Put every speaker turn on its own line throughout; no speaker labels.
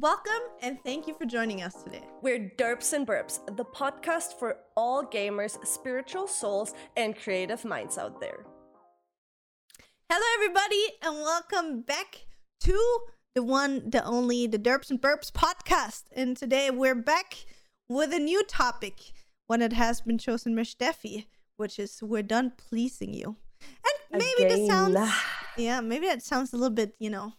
Welcome and thank you for joining us today.
We're Derps and Burps, the podcast for all gamers, spiritual souls, and creative minds out there.
Hello, everybody, and welcome back to the one, the only, the Derps and Burps podcast. And today we're back with a new topic, one that has been chosen by Steffi, which is We're Done Pleasing You. And maybe
Again.
this sounds, yeah, maybe that sounds a little bit, you know,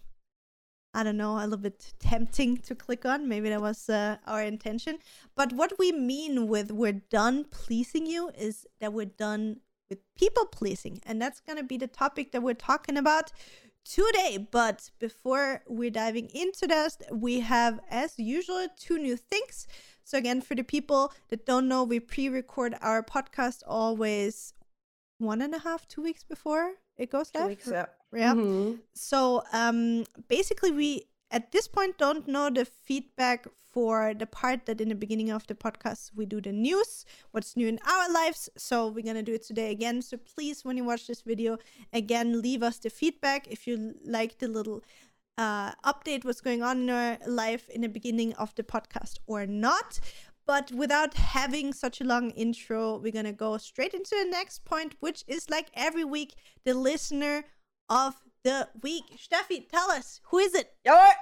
I don't know, a little bit tempting to click on. Maybe that was uh, our intention. But what we mean with we're done pleasing you is that we're done with people pleasing. And that's going to be the topic that we're talking about today. But before we're diving into that, we have, as usual, two new things. So, again, for the people that don't know, we pre record our podcast always one and a half, two weeks before it goes
Two weeks, yeah.
Yeah.
Mhm.
So um basically we at this point don't know the feedback for the part that in the beginning of the podcast we do the news, what's new in our lives. So we're gonna do it today again. So please when you watch this video again leave us the feedback if you like the little uh, update what's going on in our life in the beginning of the podcast or not. But without having such a long intro, we're gonna go straight into the next point, which is like every week, the listener of the week. Steffi, tell us who is it?
Right.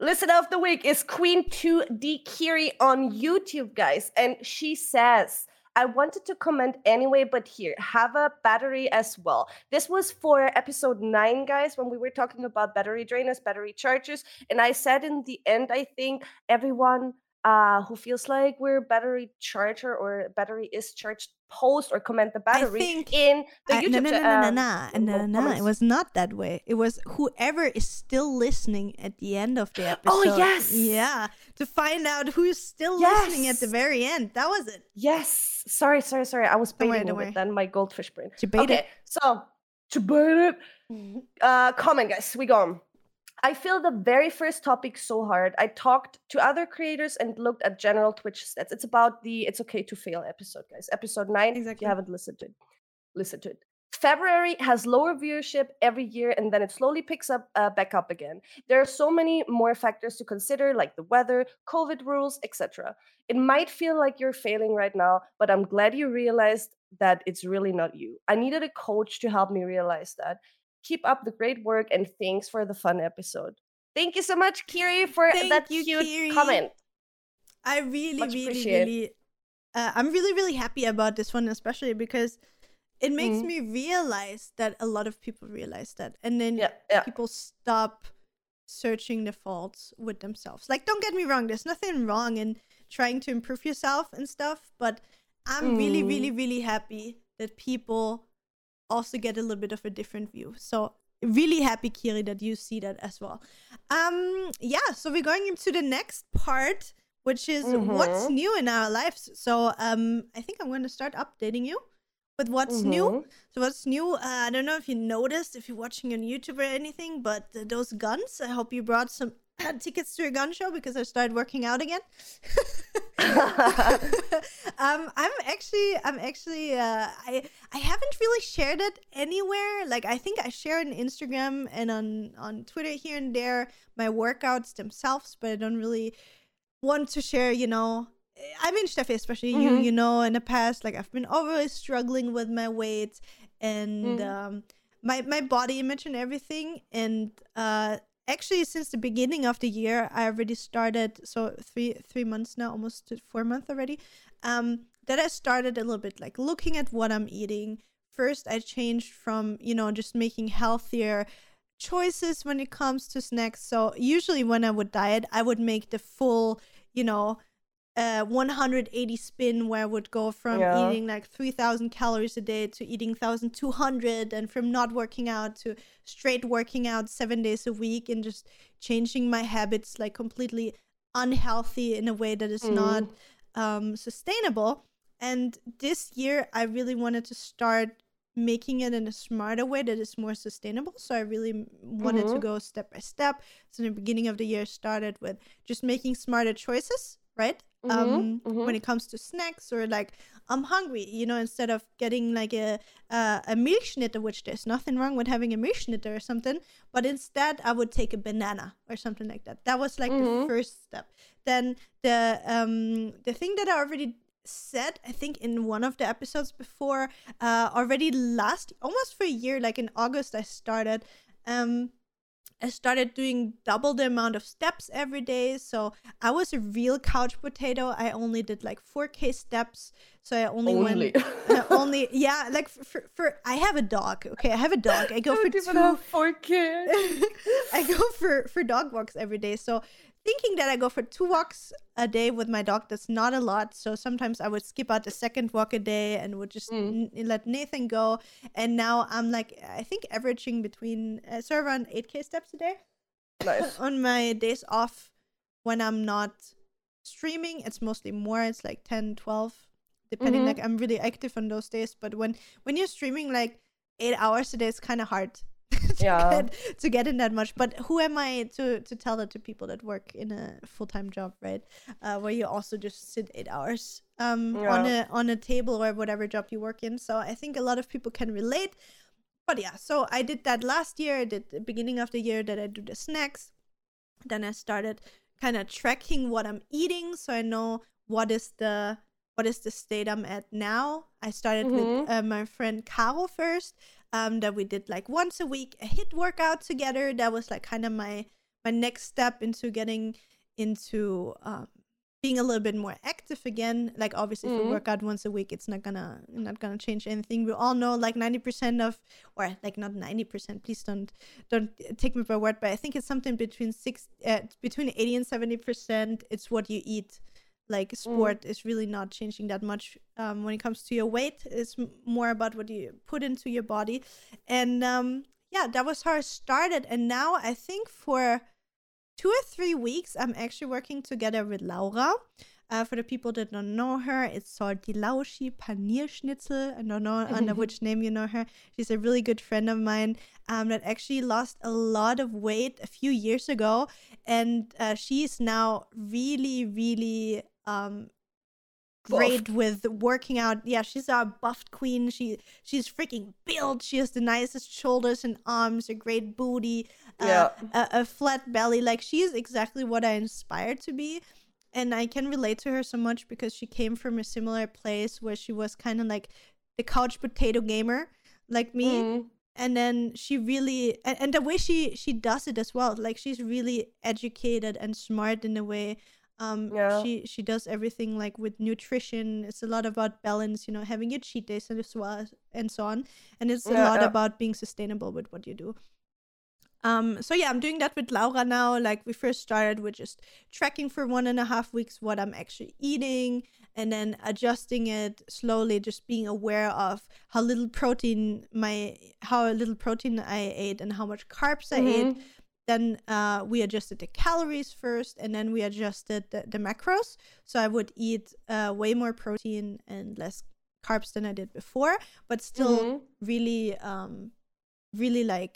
Listener of the week is Queen 2D Kiri on YouTube, guys. And she says, I wanted to comment anyway, but here, have a battery as well. This was for episode 9, guys, when we were talking about battery drainers, battery chargers. And I said in the end, I think everyone uh, who feels like we're battery charger or battery is charged, post or comment the battery
think
in the
I-
YouTube
no, no, no,
cha-
no, no,
um,
no, no, no, It was not that way. It was whoever is still listening at the end of the episode.
Oh, yes!
Yeah, to find out who's still listening at the very end. That was it.
Yes. Sorry, sorry, sorry. I was baiting
don't worry.
then my goldfish brain.
To bait
okay,
it.
so to bait it. Uh, comment, guys. We go on. I feel the very first topic so hard. I talked to other creators and looked at general Twitch stats. It's about the "It's Okay to Fail" episode, guys. Episode nine. If
Exactly.
you haven't listened to it, listen to it. February has lower viewership every year, and then it slowly picks up uh, back up again. There are so many more factors to consider, like the weather, COVID rules, etc. It might feel like you're failing right now, but I'm glad you realized that it's really not you. I needed a coach to help me realize that. Keep up the great work, and thanks for the fun episode. Thank you so much, Kiri, for
Thank
that
you,
cute
Kiri.
comment.
I really,
Much
really, really, uh, I'm really, really happy about this one, especially because it makes
Mhm.
me realize that a lot of people realize that, and then
Yeah, yeah.
people stop searching the faults with themselves. Like, don't get me wrong, there's nothing wrong in trying to improve yourself and stuff, but I'm really,
Mm.
really, really happy that people also get a little bit of a different view. So really happy, Kiri, that you see that as well. Um, yeah, so we're going into the next part, which is what's
Mhm.
new in our lives. So um, I think I'm going to start updating you with what's new.
Mhm.
So what's new? Uh, I don't know if you noticed if you're watching on YouTube or anything, but uh, those guns. I hope you brought some tickets to a gun show because I started working out again. um, I'm actually, I'm actually, uh, I, I haven't really shared it anywhere. Like I think I share on Instagram and on on Twitter here and there my workouts themselves, but I don't really want to share. You know, I mean, Steffi, especially you,
Mhm.
you know, in the past, like I've been always struggling with my weight and
Mhm.
um, my my body image and everything. And uh, actually, since the beginning of the year, I already started. So three three months now, almost four months already. Um, that I started a little bit like looking at what I'm eating. First, I changed from you know just making healthier choices when it comes to snacks. So usually when I would diet, I would make the full, you know, uh 180 spin where I would go from
Yeah.
eating like 3000 calories a day to eating 1200 and from not working out to straight working out 7 days a week and just changing my habits like completely unhealthy in a way that is not um sustainable. And this year I really wanted to start making it in a smarter way that is more sustainable. So I really wanted to
Mhm.
go step by step. So in the beginning of the year, started with just making smarter choices, right?
Mhm,
Um,
mhm.
when it comes to snacks or like I'm hungry, you know, instead of getting like a uh, a Milchschnitte, which there's nothing wrong with having a Milchschnitte or something, but instead I would take a banana or something like that. That was like the
Mhm.
first step. Then the um the thing that I already said, I think in one of the episodes before, uh, already last almost for a year, like in August, I started. Um, I started doing double the amount of steps every day. So I was a real couch potato. I only did like 4K steps. So I only,
Only.
went uh, only yeah, like for, for, for I have a dog. Okay, I have a dog. I go for
don't
two
four kids.
I go for for dog walks every day. So thinking that I go for two walks a day with my dog, that's not a lot. So sometimes I would skip out the second walk a day and would just
Mm.
n- let Nathan go. And now I'm like I think averaging between uh, so around 8k steps a day
nice.
on my days off when I'm not streaming. It's mostly more. It's like 10, 12 depending
Mhm.
like I'm really active on those days, but when when you're streaming like 8 hours a day it's kind of hard. to
Yeah.
get, to get in that much. But who am i to to tell that to people that work in a full-time job right? Uh, where you also just sit eight hours um on a on a table or whatever job you work in. So i think a lot of people can relate. But yeah so i did that last year. I did the beginning of the year. That i do the snacks. Then i started kind of tracking what i'm eating. So i know what is the what is the state i'm at now. I started
Mhm.
with uh, my friend caro first um, that we did like once a week a hit workout together. That was like kind of my my next step into getting into um, being a little bit more active again. Like obviously if
Mhm.
we work out once a week it's not gonna not gonna change anything. We all know like 90% of or like not 90% please don't don't take me by word but i think it's something between six uh, between 80 and 70% it's what you eat like sport is really not changing that much um, when it comes to your weight it's more about what you put into your body and um, yeah that was how i started and now i think for two or three weeks i'm actually working together with laura uh, for the people that don't know her, it's Salty Lauschi Panierschnitzel. I don't know under which name you know her. She's a really good friend of mine um, that actually lost a lot of weight a few years ago. And uh, she's now really, really um, great with working out. Yeah, she's our buffed queen. She She's freaking built. She has the nicest shoulders and arms, a great booty, uh, a, a flat belly. Like, she is exactly what I inspired to be and I can relate to her so much because she came from a similar place where she was kind of like the couch potato gamer like me
Mm.
and then she really and, and the way she she does it as well like she's really educated and smart in a way um
Yeah.
she she does everything like with nutrition it's a lot about balance you know having your cheat days and as well and so on and it's a
Yeah,
lot
yeah.
about being sustainable with what you do um so yeah i'm doing that with laura now like we first started with just tracking for one and a half weeks what i'm actually eating and then adjusting it slowly just being aware of how little protein my how little protein i ate and how much carbs i ate
Mhm.
Then uh, we adjusted the calories first and then we adjusted the, the macros so i would eat uh, way more protein and less carbs than i did before but still
Mhm.
really um really like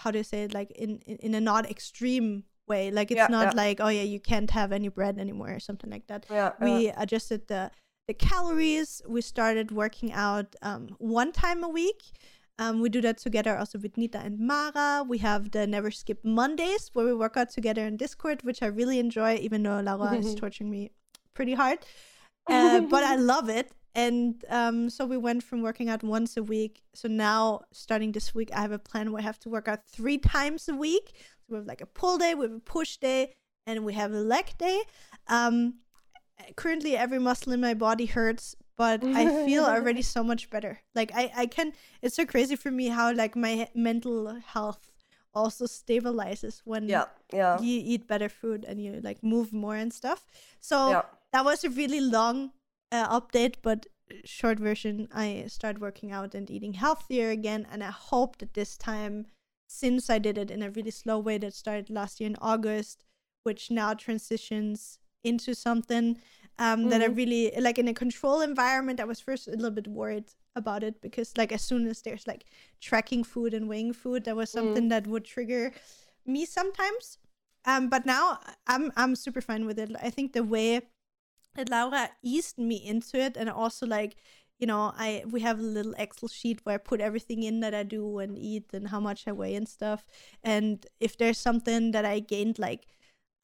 how do you say it like in in, in a not extreme way like it's
Yeah,
not
yeah.
like oh yeah you can't have any bread anymore or something like that
Yeah. yeah.
we adjusted the the calories we started working out um, one time a week um, we do that together also with nita and mara. We have the never skip mondays where we work out together in discord which i really enjoy even though laura is torturing me pretty hard. Uh, but i love it. And um, so we went from working out once a week. So now starting this week i have a plan where i have to work out three times a week. So we have like a pull day we have a push day and we have a leg day. Um, currently every muscle in my body hurts but i feel already so much better like i i can it's so crazy for me how like my mental health also stabilizes when
yeah. Yeah.
you eat better food and you like move more and stuff so
Yeah.
that was a really long uh, update but short version i started working out and eating healthier again and i hope that this time since i did it in a really slow way that started last year in august which now transitions into something um, that i
Mhm.
really like in a control environment i was first a little bit worried about it because like as soon as there's like tracking food and weighing food that was something that would trigger me sometimes Um, but now I'm I'm super fine with it. I think the way that Laura eased me into it, and also like you know, I we have a little Excel sheet where I put everything in that I do and eat and how much I weigh and stuff. And if there's something that I gained like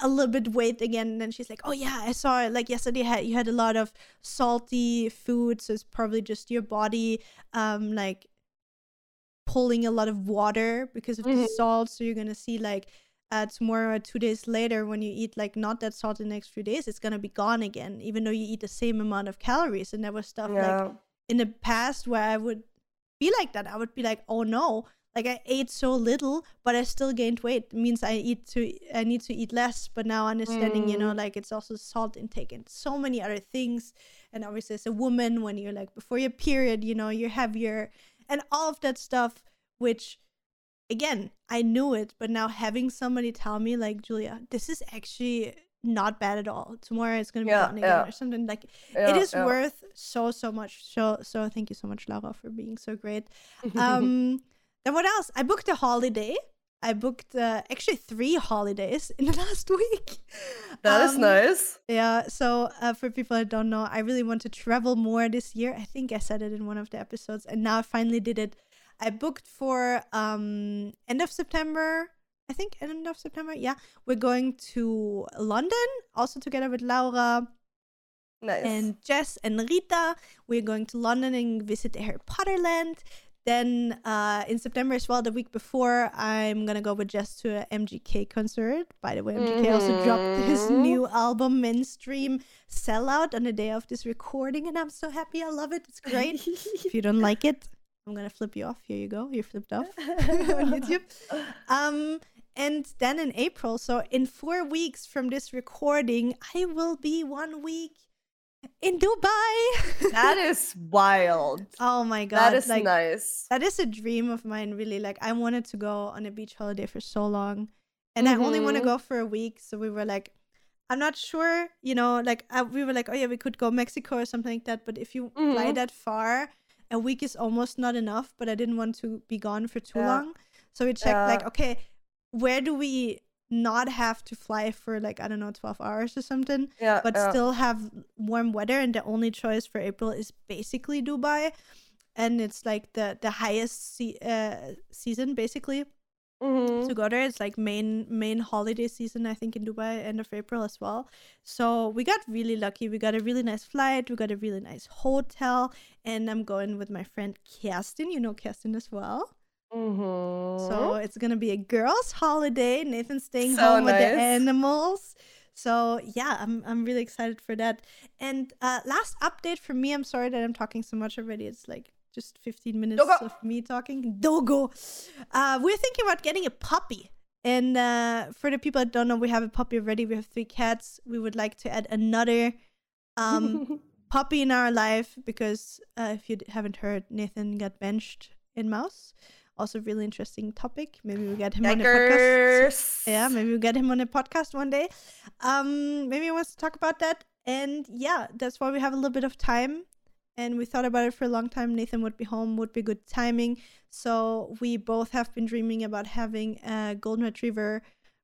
a little bit weight again, And then she's like, "Oh yeah, I saw it. Like yesterday, had you had a lot of salty food, so it's probably just your body, um, like pulling a lot of water because of
Mhm.
the salt. So you're gonna see like." Uh, tomorrow or two days later, when you eat like not that salt in the next few days, it's gonna be gone again, even though you eat the same amount of calories. And there was stuff like in the past where I would be like that. I would be like, oh no, like I ate so little, but I still gained weight. It means I eat to I need to eat less. But now understanding, you know,
Mm.
like it's also salt intake and so many other things. And obviously as a woman, when you're like before your period, you know, you're heavier and all of that stuff, which again, I knew it, but now having somebody tell me like, Julia, this is actually not bad at all. Tomorrow it's gonna be
Yeah,
again
yeah.
or something like it
Yeah,
is
yeah.
worth so so much so so thank you so much laura for being so great um then what else i booked a holiday i booked uh, actually three holidays in the last week
that is
Um,
nice.
yeah so uh, for people that don't know i really want to travel more this year i think i said it in one of the episodes and now i finally did it i booked for um end of september i think end of september yeah we're going to london also together with laura
Nice.
and Jess and Rita. We're going to London and visit the Harry Potter land. Then uh, in September as well, the week before, I'm gonna go with Jess to a MGK concert. By the way, MGK also dropped his
Mhm.
new album Mainstream Sellout on the day of this recording, and I'm so happy. I love it. It's great. if you don't like it, I'm gonna flip you off. Here you go. You're flipped off on YouTube. Um, and then in April, so in four weeks from this recording, I will be one week in Dubai.
that is wild.
oh my god,
that is
like
nice.
that is a dream of mine. Really, like I wanted to go on a beach holiday for so long, and I only want to
Mhm.
go for a week. So we were like. I'm not sure, you know, like uh, we were like, oh yeah, we could go Mexico or something like that. But if you fly
Mhm.
that far, a week is almost not enough. But I didn't want to be gone for too
Yeah.
long, so we checked like, okay, where do we not have to fly for like I don't know, twelve hours or something,
Yeah,
but
yeah.
still have warm weather? And the only choice for April is basically Dubai, and it's like the the highest se- uh, season basically
Mhm.
to go there. It's like main main holiday season, I think, in Dubai, end of April as well. So we got really lucky. We got a really nice flight. We got a really nice hotel, and I'm going with my friend Kerstin. You know Kerstin as well.
Mhm.
So it's gonna be a girls' holiday. Nathan's staying
So
home with the animals. So yeah, I'm I'm really excited for that. And uh, last update for me. I'm sorry that I'm talking so much already. It's like just 15 minutes
Dogo.
of me talking. Dogo. Uh, we're thinking about getting a puppy. And uh, for the people that don't know, we have a puppy already. We have three cats. We would like to add another um, puppy in our life because uh, if you haven't heard, Nathan got benched in MOUZ. Also, really interesting topic. Maybe we'll get him on a podcast.
Yikers.
Yeah, maybe we'll get him on a podcast one day. Um, maybe he wants to talk about that. And yeah, that's why we have a little bit of time. And we thought about it for a long time. Nathan would be home, would be good timing. So we both have been dreaming about having a golden retriever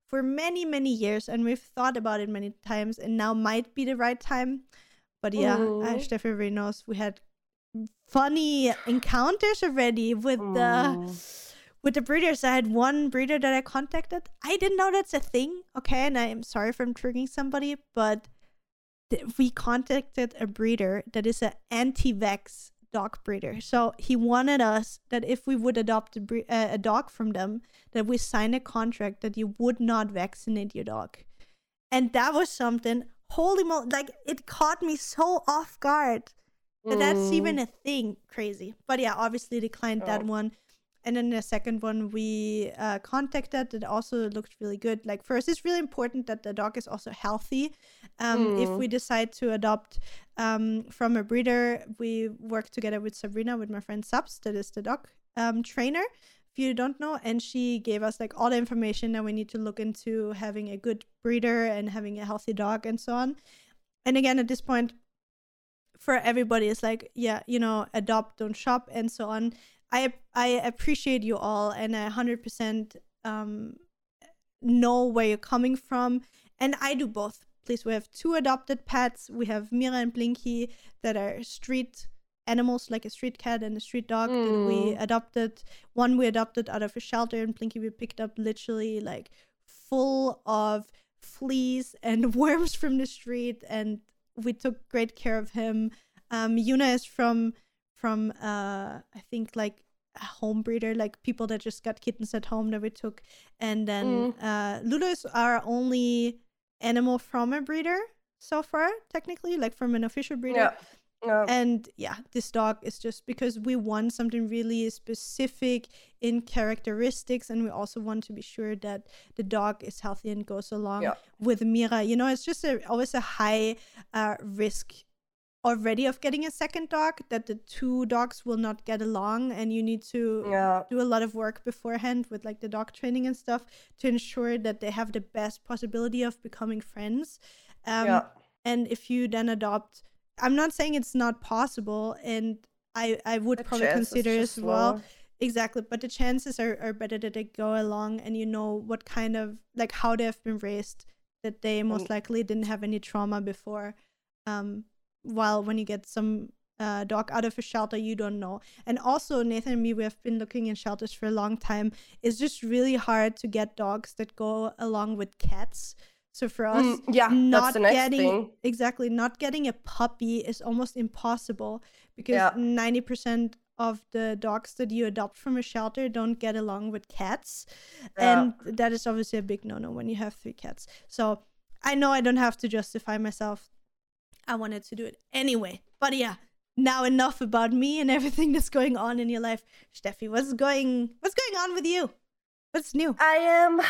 for many, many years. And we've thought about it many times. And now might be the right time. But yeah,
Mhm.
uh, Steffi knows we had funny encounters already with the
Mm.
with the breeders. I had one breeder that I contacted. I didn't know that's a thing. Okay, and I am sorry if I'm triggering somebody, but th- we contacted a breeder that is an anti-vax dog breeder. So he wanted us that if we would adopt a, bre- uh, a dog from them, that we sign a contract that you would not vaccinate your dog. And that was something. Holy moly! Like it caught me so off guard that that's
Mm.
even a thing. Crazy. But yeah, obviously declined that
Oh.
one. And then the second one we uh, contacted that also looked really good. Like first, it's really important that the dog is also healthy. Um, If
Mm.
we decide to adopt um, from a breeder, we work together with Sabrina, with my friend Subs, that is the dog um, trainer. If you don't know, and she gave us like all the information that we need to look into having a good breeder and having a healthy dog and so on. And again, at this point, for everybody it's like yeah you know adopt don't shop and so on i i appreciate you all and i 100% um know where you're coming from. And I do both. Please, we have two adopted pets. We have Mira and Blinky that are street animals, like a street cat and a street dog mm. that we adopted. One we adopted out of a shelter, and Blinky we picked up literally like full of fleas and worms from the street, and we took great care of him. Um, Yuna is from from uh, I think like a home breeder, like people that just got kittens at home that we took, and then uh, Lulu is our only animal from a breeder so far, technically, like from an official breeder.
Yeah.
And yeah, this dog is just because we want something really specific in characteristics, and we also want to be sure that the dog is healthy and goes along
Yeah.
with Mira. You know, it's just a, always a high uh, risk already of getting a second dog that the two dogs will not get along, and you need to
yeah.
do a lot of work beforehand with like the dog training and stuff to ensure that they have the best possibility of becoming friends. Um,
yeah.
and if you then adopt i'm not saying it's not possible and i i would
The
probably consider as well. exactly but the chances are, are better that they go along and you know what kind of like how they have been raised that they most
And-
likely didn't have any trauma before um while when you get some uh, dog out of a shelter you don't know. And also nathan and me we have been looking in shelters for a long time. It's just really hard to get dogs that go along with cats so for us
Mm, yeah,
not
that's the next
getting
thing.
exactly not getting a puppy is almost impossible because
Yeah.
90% of the dogs that you adopt from a shelter don't get along with cats
Yeah.
and that is obviously a big no-no when you have three cats so i know i don't have to justify myself i wanted to do it anyway but yeah now enough about me and everything that's going on in your life steffi what's going what's going on with you what's new
I am.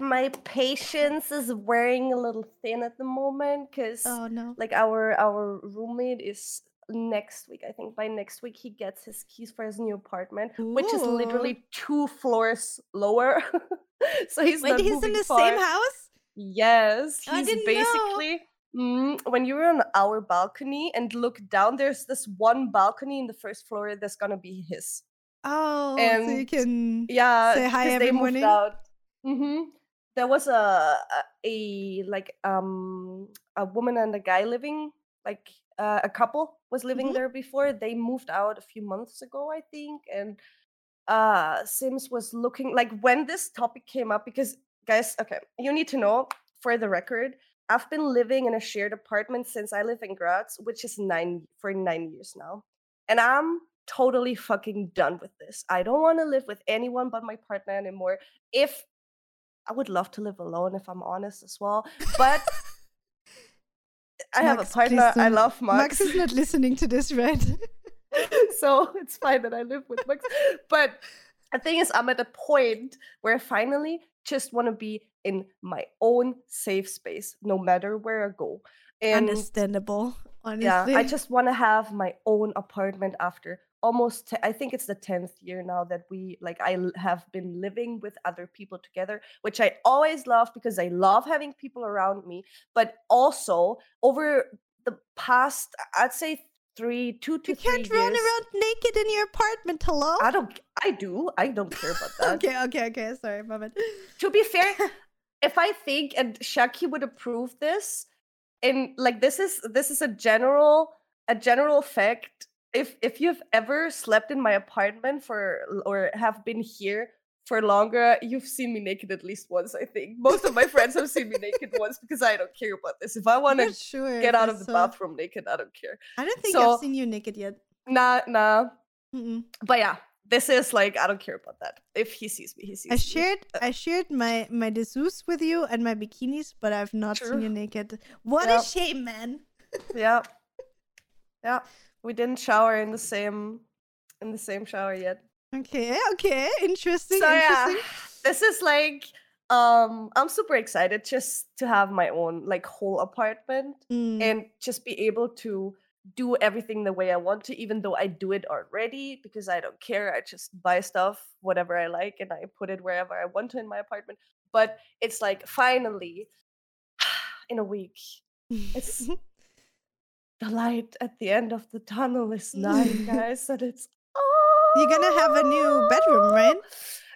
My patience is wearing a little thin at the moment because,
oh no
like, our our roommate is next week. I think by next week he gets his keys for his new apartment, which is literally two floors lower. so he's
wait he's in the
far.
same house
Yes, he's basically. Mm, when you're on our balcony and look down, there's this one balcony in the first floor that's gonna be his.
Oh, so you
And-
can
Yeah,
Say hi every morning?
out. hmm There was a, a a like um a woman and a guy living like uh, a couple was living
Mhm.
there before. They moved out a few months ago, I think, and uh Sims was looking like when this topic came up because guys, okay, you need to know for the record. I've been living in a shared apartment since I live in Graz, which is nine for nine years now. And I'm totally fucking done with this. I don't want to live with anyone but my partner anymore. If I would love to live alone, if I'm honest as well. But I have
Max,
a
please
partner. I love Max.
Max is not listening to this, right?
so it's fine that I live with Max. But the thing is, I'm at a point where I finally just want to be in my own safe space, no matter where I go. And
Understandable, honestly.
yeah, I just want to have my own apartment after almost. I think it's the tenth year now that we like. I l- have been living with other people together, which I always love because I love having people around me. But also over the past, I'd say three, two to
you can't run
years.
around naked in your apartment. Hello.
I don't. I do. I don't care about that.
okay, okay, okay. Sorry, bad.
To be fair, if I think and Shaki would approve this, and like this is this is a general a general fact. If if you've ever slept in my apartment for or have been here for longer, you've seen me naked at least once. I think most of my friends have seen me naked once because I don't care about this. If I want to
sure.
get out of the
saw-
bathroom naked, I don't care.
I don't think
So-
I've seen you naked yet.
Nah, nah.
Mm-mm.
But yeah, this is like I don't care about that. If he sees me, he sees
I
me.
shared I shared my my dessous with you and my bikinis, but I've not seen you naked. What
Yep.
a shame, man.
Yeah. Yeah. We didn't shower in the same in the same shower yet.
Okay, okay, interesting.
so yeah. This is like um I'm super excited just to have my own like whole apartment
Mm,
and just be able to do everything the way I want to, even though I do it already because I don't care. I just buy stuff, whatever I like, and I put it wherever I want to in my apartment. But it's like finally in a week, it's the light at the end of the tunnel is nine, guys, and it's oh
You're gonna have a new bedroom, right?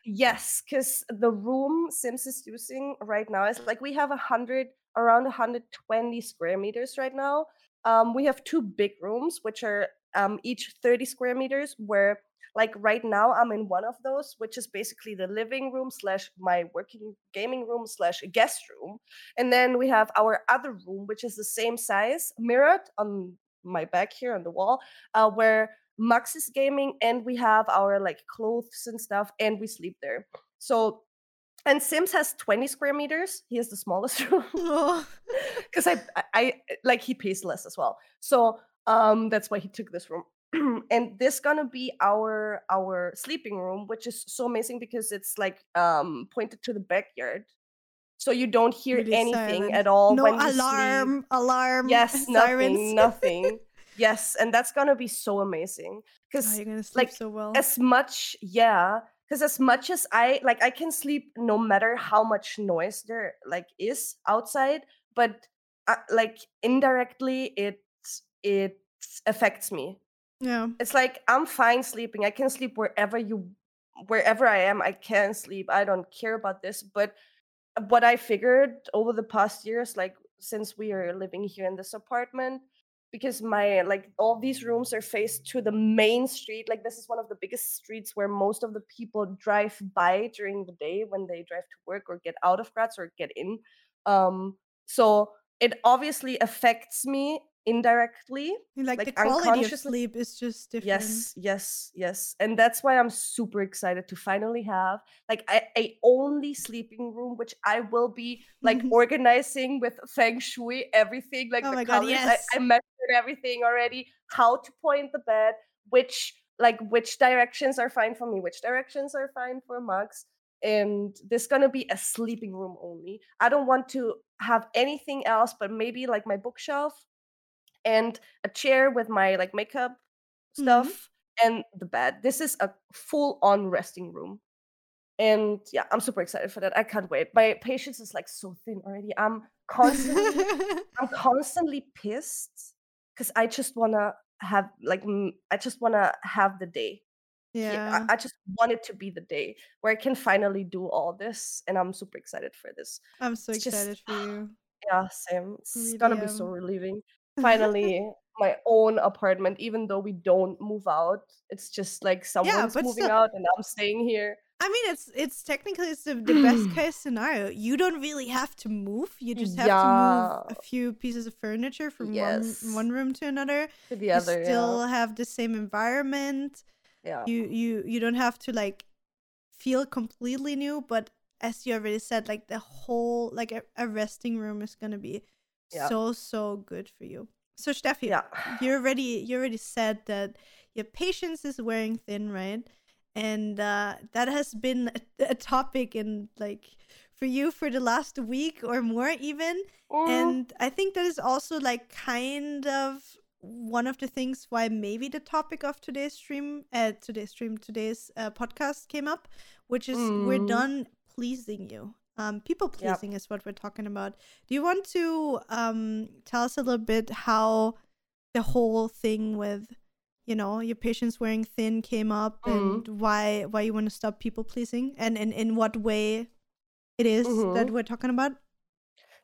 yes, because the room Sims is using right now is like we have a hundred around 120 square meters right now. Um, we have two big rooms, which are um, each 30 square meters, where like right now i'm in one of those which is basically the living room slash my working gaming room slash guest room. And then we have our other room which is the same size mirrored on my back here on the wall uh, where max is gaming and we have our like clothes and stuff and we sleep there. So and sims has 20 square meters. He has the smallest room. Because I, I i like he pays less as well. So um that's why he took this room and this gonna be our our sleeping room which is so amazing because it's like um pointed to the backyard. So you don't hear really anything silent. at all
no when alarm sleep. alarm
yes nothing nothing. Yes and that's gonna be so amazing. Because
oh,
like
so well.
as much yeah because as much as i like i can sleep no matter how much noise there like is outside but uh, like indirectly it it affects me
yeah.
It's like I'm fine sleeping. I can sleep wherever you wherever I am. I can sleep. I don't care about this, but what I figured over the past years like since we are living here in this apartment because my like all these rooms are faced to the main street like this is one of the biggest streets where most of the people drive by during the day when they drive to work or get out of Graz or get in um so it obviously affects me indirectly
like, like the quality of sleep is just different
yes yes yes and that's why i'm super excited to finally have like a, a only sleeping room which i will be like organizing with feng shui everything like
oh
the
my
colors
God, yes.
I, I measured everything already how to point the bed which like which directions are fine for me which directions are fine for max and this gonna be a sleeping room only i don't want to have anything else but maybe like my bookshelf and a chair with my like makeup mm-hmm. stuff mm-hmm. and the bed. This is a full on resting room. And yeah, I'm super excited for that. I can't wait. My patience is like so thin already. I'm constantly I'm constantly pissed cuz I just want to have like I just want to have the day.
Yeah.
I, I, just want it to be the day where I can finally do all this and I'm super excited for this.
I'm so it's excited just, for you.
Yeah, same. It's really gonna be so relieving finally my own apartment, even though we don't move out. It's just like someone's moving still, out and I'm staying here.
I mean, it's it's technically it's the, the best case scenario. You don't really have to move. You just have yeah. to move a few pieces of furniture from yes. one one room to another.
To the other,
you still
yeah.
have the same environment.
Yeah.
You you you don't have to like feel completely new, but as you already said, like the whole like a, a resting room is gonna be yeah. so so good for you. So Steffi,
yeah.
you already you already said that your patience is wearing thin, right? And uh, that has been a, a, topic in like for you for the last week or more even. Mm. And I think that is also like kind of one of the things why maybe the topic of today's stream, uh, today's stream, today's uh, podcast came up, which is mm. we're done pleasing you. Um, people pleasing yep. is what we're talking about. Do you want to um, tell us a little bit how the whole thing with, you know, your patients wearing thin came up mm-hmm. and why why you want to stop people pleasing and, and in what way it is mm-hmm. that we're talking about?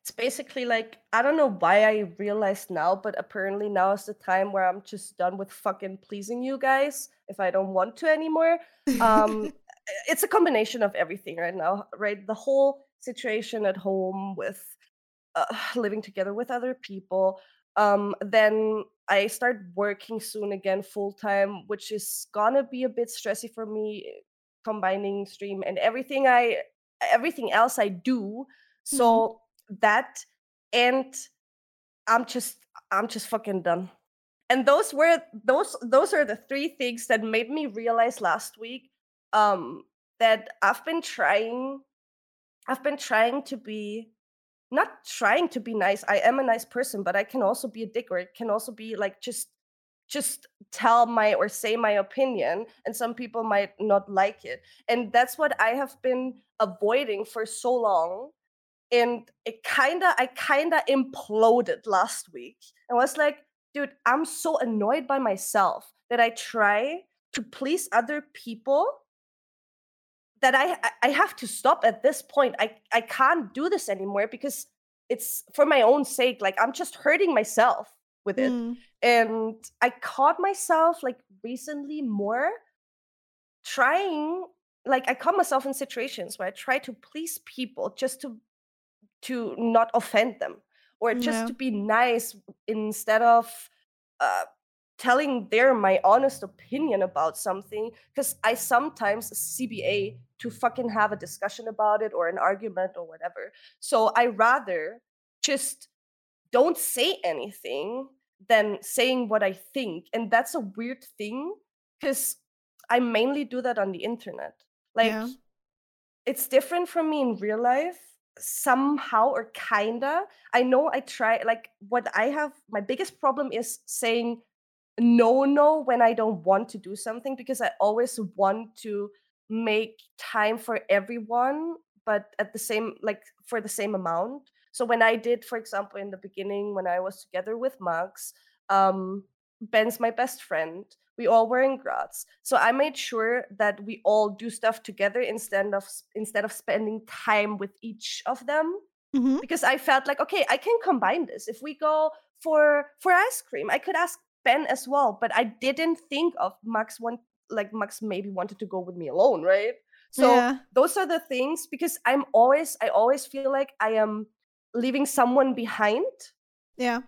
It's basically like I don't know why I realized now, but apparently now is the time where I'm just done with fucking pleasing you guys if I don't want to anymore. Um it's a combination of everything right now, right? The whole situation at home with uh, living together with other people. Um, then I start working soon again full time, which is gonna be a bit stressy for me, combining stream and everything I everything else I do. So mm-hmm. that and I'm just I'm just fucking done. And those were those those are the three things that made me realize last week um that I've been trying I've been trying to be not trying to be nice. I am a nice person, but I can also be a dick or it can also be like just just tell my or say my opinion and some people might not like it. And that's what I have been avoiding for so long. And it kind of I kind of imploded last week. I was like, dude, I'm so annoyed by myself that I try to please other people that I I have to stop at this point. I I can't do this anymore because it's for my own sake. Like I'm just hurting myself with it.
Mm.
And I caught myself like recently more trying like I caught myself in situations where I try to please people just to to not offend them or just
Yeah.
to be nice instead of uh, telling their my honest opinion about something because i sometimes cba to fucking have a discussion about it or an argument or whatever. So i rather just don't say anything than saying what i think and that's a weird thing because i mainly do that on the internet. Like
Yeah.
it's different from me in real life somehow or kinda. I know i try like what i have my biggest problem is saying no no when i don't want to do something because i always want to make time for everyone but at the same like for the same amount so when i did for example in the beginning when i was together with max um ben's my best friend we all were in graz so i made sure that we all do stuff together instead of instead of spending time with each of them
Mhm.
because I felt like okay, I can combine this. If we go for for ice cream, I could ask Ben as well, but I didn't think of Max want like Max maybe wanted to go with me alone, right? So
yeah.
those are the things because I'm always I always feel like I am leaving someone behind,
Yeah.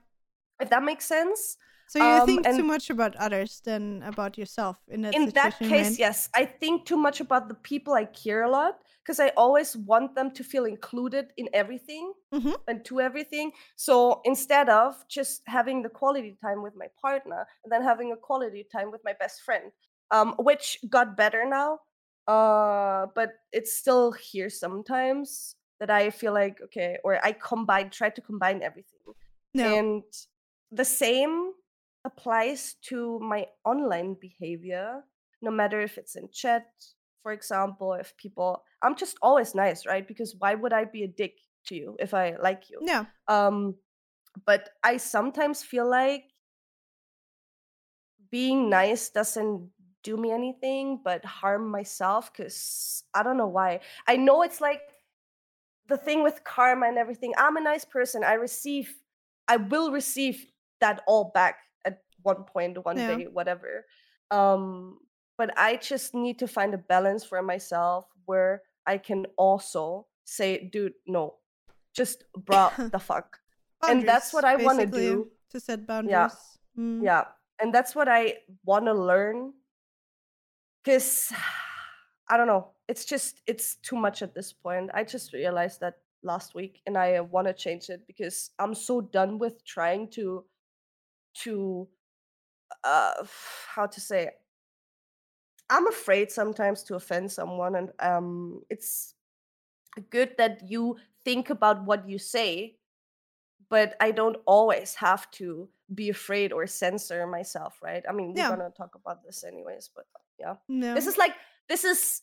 if that makes sense.
So you
Um,
think too much about others than about yourself in that
in that case
right?
yes i think too much about the people i care a lot because i always want them to feel included in everything
Mhm.
and to everything so instead of just having the quality time with my partner and then having a quality time with my best friend um, which got better now uh, but it's still here sometimes that i feel like okay or i combine try to combine everything
No.
and the same applies to my online behavior, no matter if it's in chat, for example, if people, I'm just always nice, right? Because why would I be a dick to you if I like you?
yeah.
Um, but I sometimes feel like being nice doesn't do me anything but harm myself because I don't know why. I know it's like the thing with karma and everything. I'm a nice person. I receive, I will receive that all back at one point, one
Yeah.
day, whatever. Um, but I just need to find a balance for myself where I can also say, dude, no, just bro, the fuck. And that's what I wanna do.
To set boundaries. Mm.
Yeah. And that's what I want to learn. Because I don't know. It's just, it's too much at this point. I just realized that last week and I want to change it because I'm so done with trying to, to, uh, how to say it. I'm afraid sometimes to offend someone. And um, it's good that you think about what you say but I don't always have to be afraid or censor myself, right? I mean, we're
Yeah.
gonna talk about this anyways, but yeah.
No.
This is like this is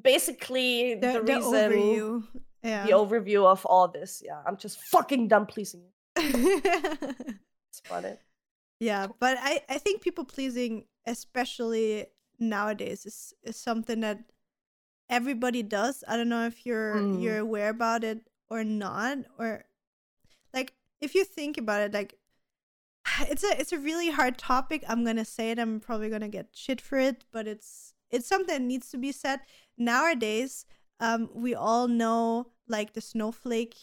basically the,
the, the
reason
overview. Yeah.
the overview of all this. Yeah, I'm just fucking done pleasing you. That's about it.
yeah, but I I think people pleasing, especially nowadays, is is something that everybody does. I don't know if you're
Mm.
you're aware about it or not, or like if you think about it, like it's a it's a really hard topic. I'm gonna say it. I'm probably gonna get shit for it, but it's it's something that needs to be said nowadays. Um, we all know like the snowflake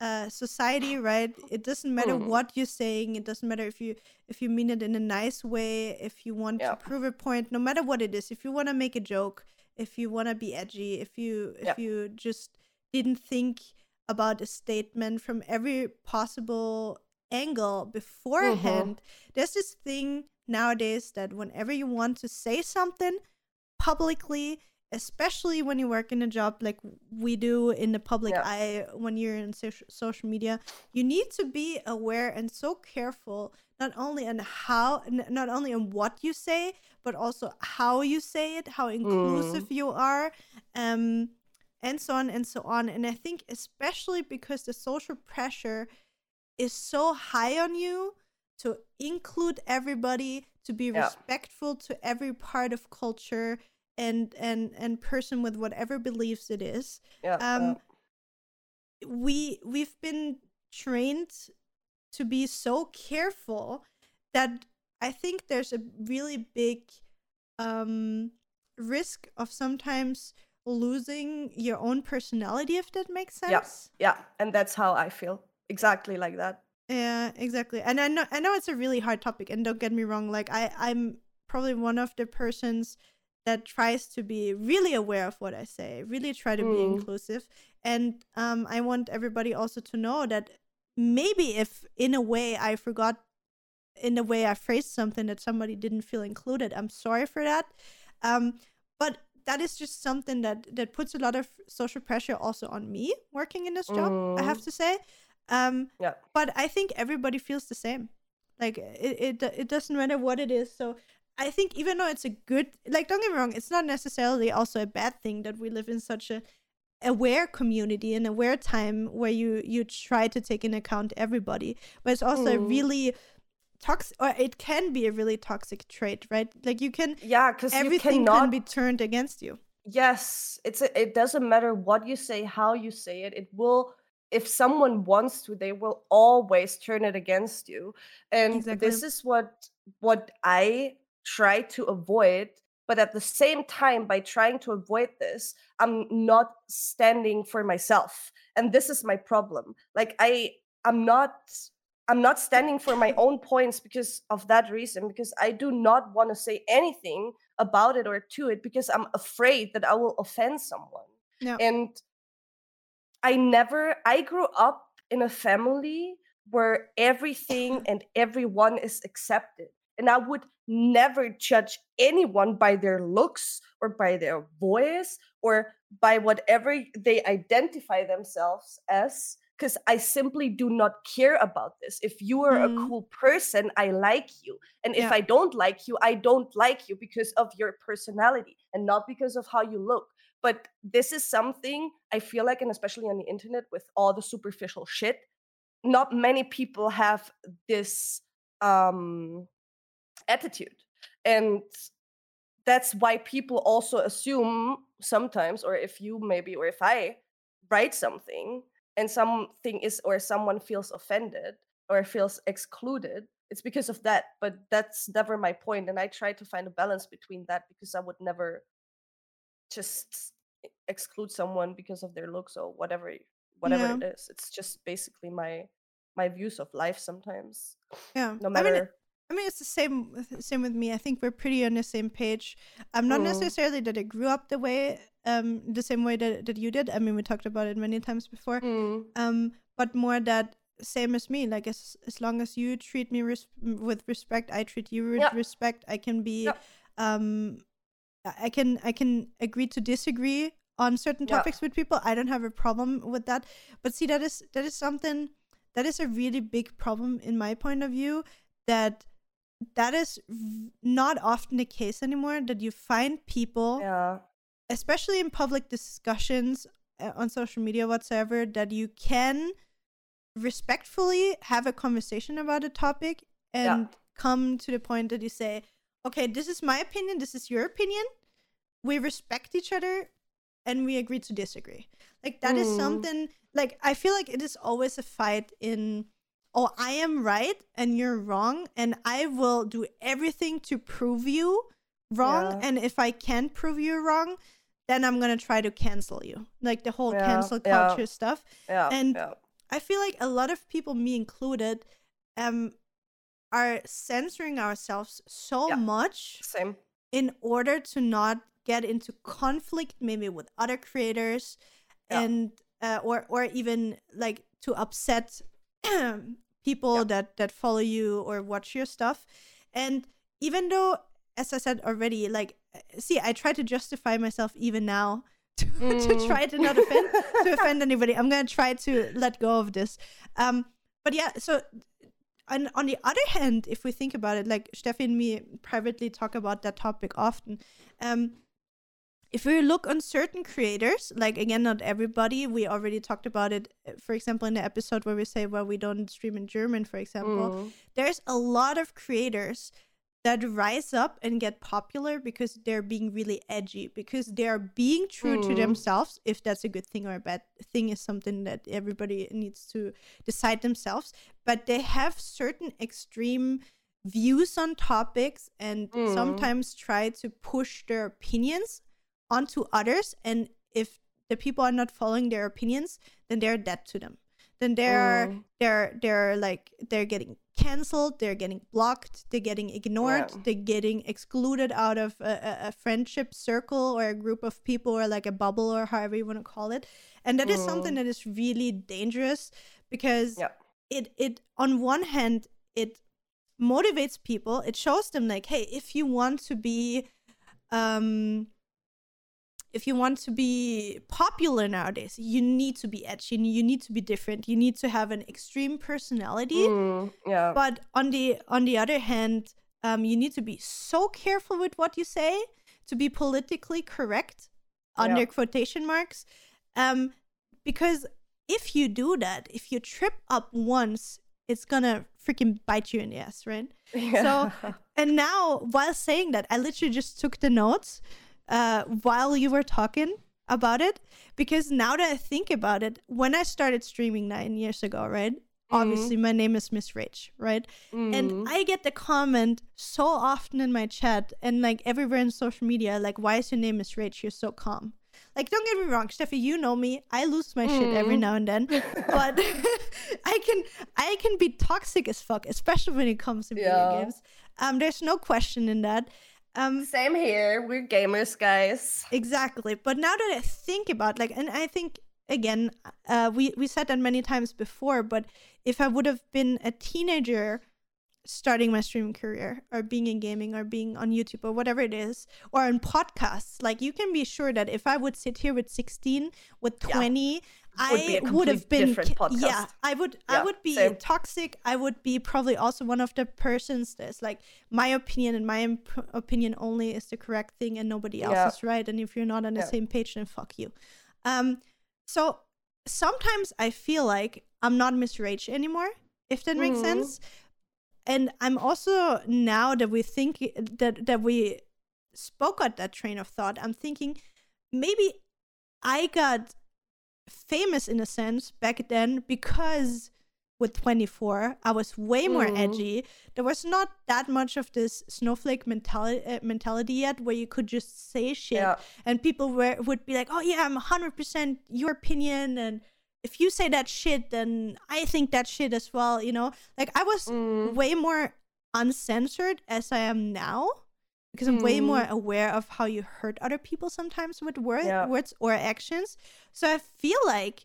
uh society right it doesn't matter
Mm.
what you're saying it doesn't matter if you if you mean it in a nice way if you want
Yeah.
to prove a point no matter what it is if you want to make a joke if you want to be edgy if you if
Yeah.
you just didn't think about a statement from every possible angle beforehand there's this thing nowadays that whenever you want to say something publicly especially when you work in a job like we do in the public
Yeah.
eye when you're in social social media you need to be aware and so careful not only on how not only on what you say but also how you say it how inclusive you are um and so on and so on and i think especially because the social pressure is so high on you to include everybody to be
Yeah.
respectful to every part of culture and and and person with whatever beliefs it is
Yeah.
um we we've been trained to be so careful that i think there's a really big um risk of sometimes losing your own personality if that makes sense
Yeah. yeah. And that's how I feel. Exactly like that.
Yeah, exactly. And I know I know it's a really hard topic and don't get me wrong, like I I'm probably one of the persons that tries to be really aware of what I say, really try to be
Mm.
inclusive. And um I want everybody also to know that maybe if in a way I forgot in a way I phrased something that somebody didn't feel included, I'm sorry for that. Um but that is just something that that puts a lot of social pressure also on me working in this job, I have
Mm.
to say. Um
Yeah.
but I think everybody feels the same. Like it, it, it doesn't matter what it is. So I think even though it's a good, like don't get me wrong, it's not necessarily also a bad thing that we live in such a aware community and aware time where you you try to take in account everybody. But it's also a
Mm.
really toxic, or it can be a really toxic trait, right? Like you can
Yeah, because you
everything
cannot
can be turned against you.
Yes, it's a, it doesn't matter what you say, how you say it. It will if someone wants to, they will always turn it against you. And
Exactly.
this is what what I try to avoid, but at the same time by trying to avoid this, I'm not standing for myself. And this is my problem. Like I I'm not I'm not standing for my own points because of that reason because I do not want to say anything about it or to it because I'm afraid that I will offend someone.
Yeah.
And I never, I grew up in a family where everything and everyone is accepted. And I would never judge anyone by their looks or by their voice or by whatever they identify themselves as because I simply do not care about this. If you are
Mm.
a cool person, I like you. And if I don't like you, I don't like you because of your personality and not because of how you look. But this is something I feel like, and especially on the internet with all the superficial shit, not many people have this um, attitude. And that's why people also assume sometimes, or if you maybe, or if I write something and something is, or someone feels offended or feels excluded, it's because of that. But that's never my point, And I try to find a balance between that because I would never just exclude someone because of their looks or whatever whatever
Yeah.
it is. It's just basically my my views of life sometimes.
Yeah.
No
I mean,
matter
I mean, it's the same with- same with me. I think we're pretty on the same page. I'm um, not
Mm.
necessarily that I grew up the way, um, the same way that, that you did. I mean, we talked about it many times before.
Mm,
Um, but more that same as me. Like as as long as you treat me res- with respect, I treat you with
Yep.
respect. I can be,
Yep.
um, I can I can agree to disagree on certain
Yeah.
topics with people. I don't have a problem with that. But see, that is that is something that is a really big problem in my point of view. That that is not often the case anymore. That you find people
yeah.
especially in public discussions uh, on social media whatsoever that you can respectfully have a conversation about a topic
Yeah.
and come to the point that you say okay this is my opinion this is your opinion we respect each other and we agree to disagree like that is
Mm.
something like i feel like it is always a fight in oh i am right and you're wrong and i will do everything to prove you wrong
Yeah.
and if i can't prove you wrong then i'm gonna try to cancel you like the whole
Yeah,
cancel
yeah.
culture stuff
Yeah.
And-
yeah.
I feel like a lot of people, me included, um, are censoring ourselves so
Yeah.
much
Same.
in order to not get into conflict, maybe with other creators,
Yeah.
and uh, or or even like to upset people
Yeah.
that that follow you or watch your stuff. And even though, as I said already, like uh, see, I try to justify myself even now to, to
Mm.
try to not offend to offend anybody. I'm gonna try to let go of this. Um, but yeah, so and on the other hand, if we think about it, like Steffi and me privately talk about that topic often. Um, if we look on certain creators, like again, not everybody, we already talked about it. uh, For example, in the episode where we say, well, we don't stream in German, for example,
Mm,
there's a lot of creators that rise up and get popular because they're being really edgy because they're being true to
Mm.
themselves if that's a good thing or a bad thing is something that everybody needs to decide themselves but they have certain extreme views on topics and
Mm.
sometimes try to push their opinions onto others and if the people are not following their opinions then they're dead to them then they're
Mm.
they're they're like they're getting canceled they're getting blocked they're getting ignored
Yeah.
they're getting excluded out of a, a, a friendship circle or a group of people or like a bubble or however you want to call it and that is something
Mm.
that is really dangerous because
Yeah.
it it on one hand it motivates people it shows them like hey if you want to be um if you want to be popular nowadays you need to be edgy you need to be different you need to have an extreme personality
Mm, yeah.
but on the on the other hand um, you need to be so careful with what you say to be politically correct under
Yeah.
quotation marks um, because if you do that if you trip up once it's gonna freaking bite you in the ass right
yeah.
So, and now while saying that i literally just took the notes uh, while you were talking about it because now that i think about it when i started streaming nine years ago right obviously my name is miss Rage, right and
Mm.
I get the comment so often in my chat and like everywhere in social media, like, why is your name Miss Rage? You're so calm. Like, don't get me wrong, Steffi, you know me. I lose my shit every
Mm.
now and then, but I can I can be toxic as fuck, especially when it comes to video games. Um, there's no question in that. Um,
Same here. We're gamers, guys.
Exactly. But now that I think about like and I think again, uh we we said that many times before, but if I would have been a teenager starting my streaming career or being in gaming or being on YouTube or whatever it is or on podcasts, like you can be sure that if I would sit here with 16 with
Yeah.
20
Would be
I
a
would have been yeah. I would I would be
same.
toxic I would be probably also one of the persons that's like my opinion and my imp- opinion only is the correct thing and nobody else
Yeah.
is right and if you're not on the
Yeah.
same page then fuck you um so sometimes i feel like i'm not miss Rage anymore if that makes
Mhm.
sense and i'm also now that we think that that we spoke at that train of thought i'm thinking maybe i got famous in a sense back then because with 24 i was way more
Mm.
edgy there was not that much of this snowflake mentality uh, mentality yet where you could just say shit
Yeah.
and people were would be like oh yeah i'm 100% your opinion and if you say that shit then i think that shit as well you know like i was
Mm.
way more uncensored as i am now because i'm way
Mm.
more aware of how you hurt other people sometimes with word,
Yeah.
words or actions so i feel like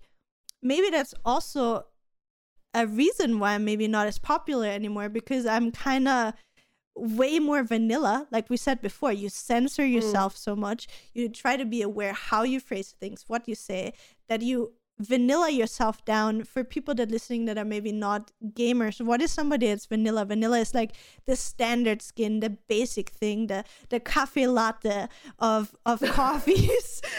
maybe that's also a reason why i'm maybe not as popular anymore because i'm kind of way more vanilla like we said before you censor
Mm.
yourself so much you try to be aware how you phrase things what you say that you vanilla yourself down for people that listening that are maybe not gamers what is somebody that's vanilla vanilla is like the standard skin the basic thing the the cafe latte of of coffees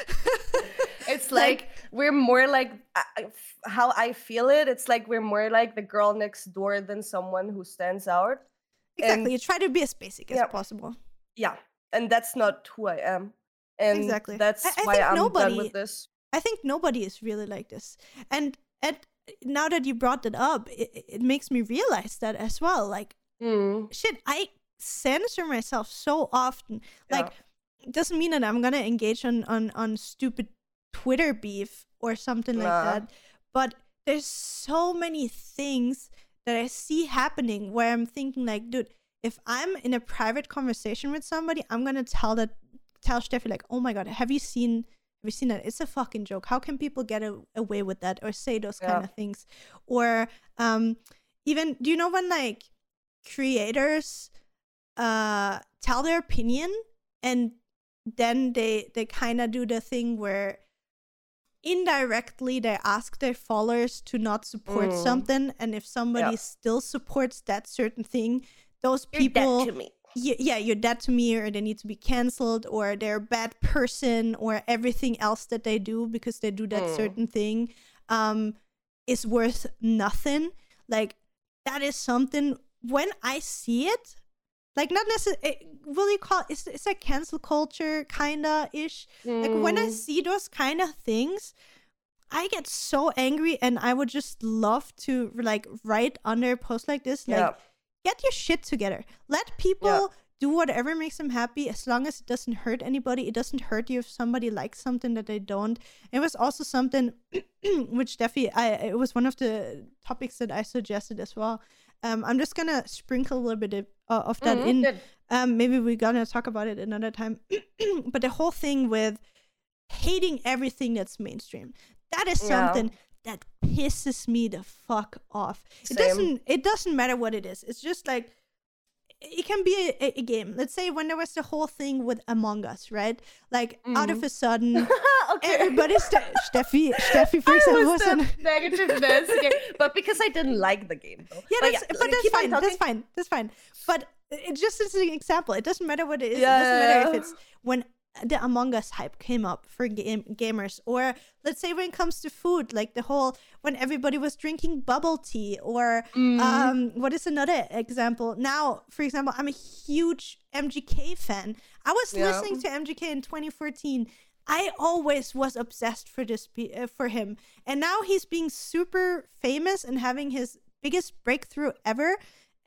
It's like, we're more like I- I- f- how I feel it. It's like we're more like the girl next door than someone who stands out.
exactly
and-
you try to be as basic as
Yeah.
possible
Yeah, and that's not who I am. And
Exactly.
that's
I- I
why I'm
nobody-
done with this.
I think nobody is really like this. And and now that you brought that up, it, it makes me realize that as well. Like
Mm,
shit, I censor myself so often. Like it doesn't mean that I'm gonna engage on on on stupid Twitter beef or something like
Nah.
that. But there's so many things that I see happening where I'm thinking like, dude, if I'm in a private conversation with somebody, I'm gonna tell that tell Steffi like, oh my god, have you seen seen that? It's a fucking joke. How can people get a- away with that or say those kind of things? Or um even do you know when like creators uh tell their opinion and then they they kind of do the thing where indirectly they ask their followers to not support
Mm.
something and if somebody
Yeah.
still supports that certain thing those
you're
people
dead to me.
y- yeah, you're dead to me, or they need to be canceled, or they're a bad person, or everything else that they do because they do that
Mm.
certain thing um, is worth nothing. Like, that is something, when I see it, like not necessarily will you call it's, it's like cancel culture kinda ish like when i
Mm.
see those kind of things i get so angry and i would just love to like write under a post like this like
yeah.
Get your shit together let people do whatever makes them happy as long as it doesn't hurt anybody it doesn't hurt you if somebody likes something that they don't it was also something which Steffi, I it was one of the topics that I suggested as well. Um, I'm just gonna sprinkle a little bit of, uh, of that
Mhm,
in. Um, maybe we're gonna talk about it another time. but the whole thing with hating everything that's mainstream, that is
Yeah.
That pisses me the fuck off. It doesn't. It doesn't matter what it is. It's just like it can be a, a- game. Let's say when there was the whole thing with Among Us, right? Like out of mm. a sudden,
okay.
everybody, Ste- Steffi, Steffi, for
I
example,
was the negativeness. Okay. But because I didn't like the game, though.
Yeah,
But
that's, but that's fine. That's fine. That's fine. But it just as an example, it doesn't matter what it is.
Yeah,
it doesn't matter if it's when the Among Us hype came up for game- gamers, or let's say when it comes to food, like the whole when everybody was drinking bubble tea, or
Mm.
um, what is another example? Now, for example, I'm a huge MGK fan. I was
Yeah.
listening to MGK in 2014. I always was obsessed for this uh, for him, and now he's being super famous and having his biggest breakthrough ever.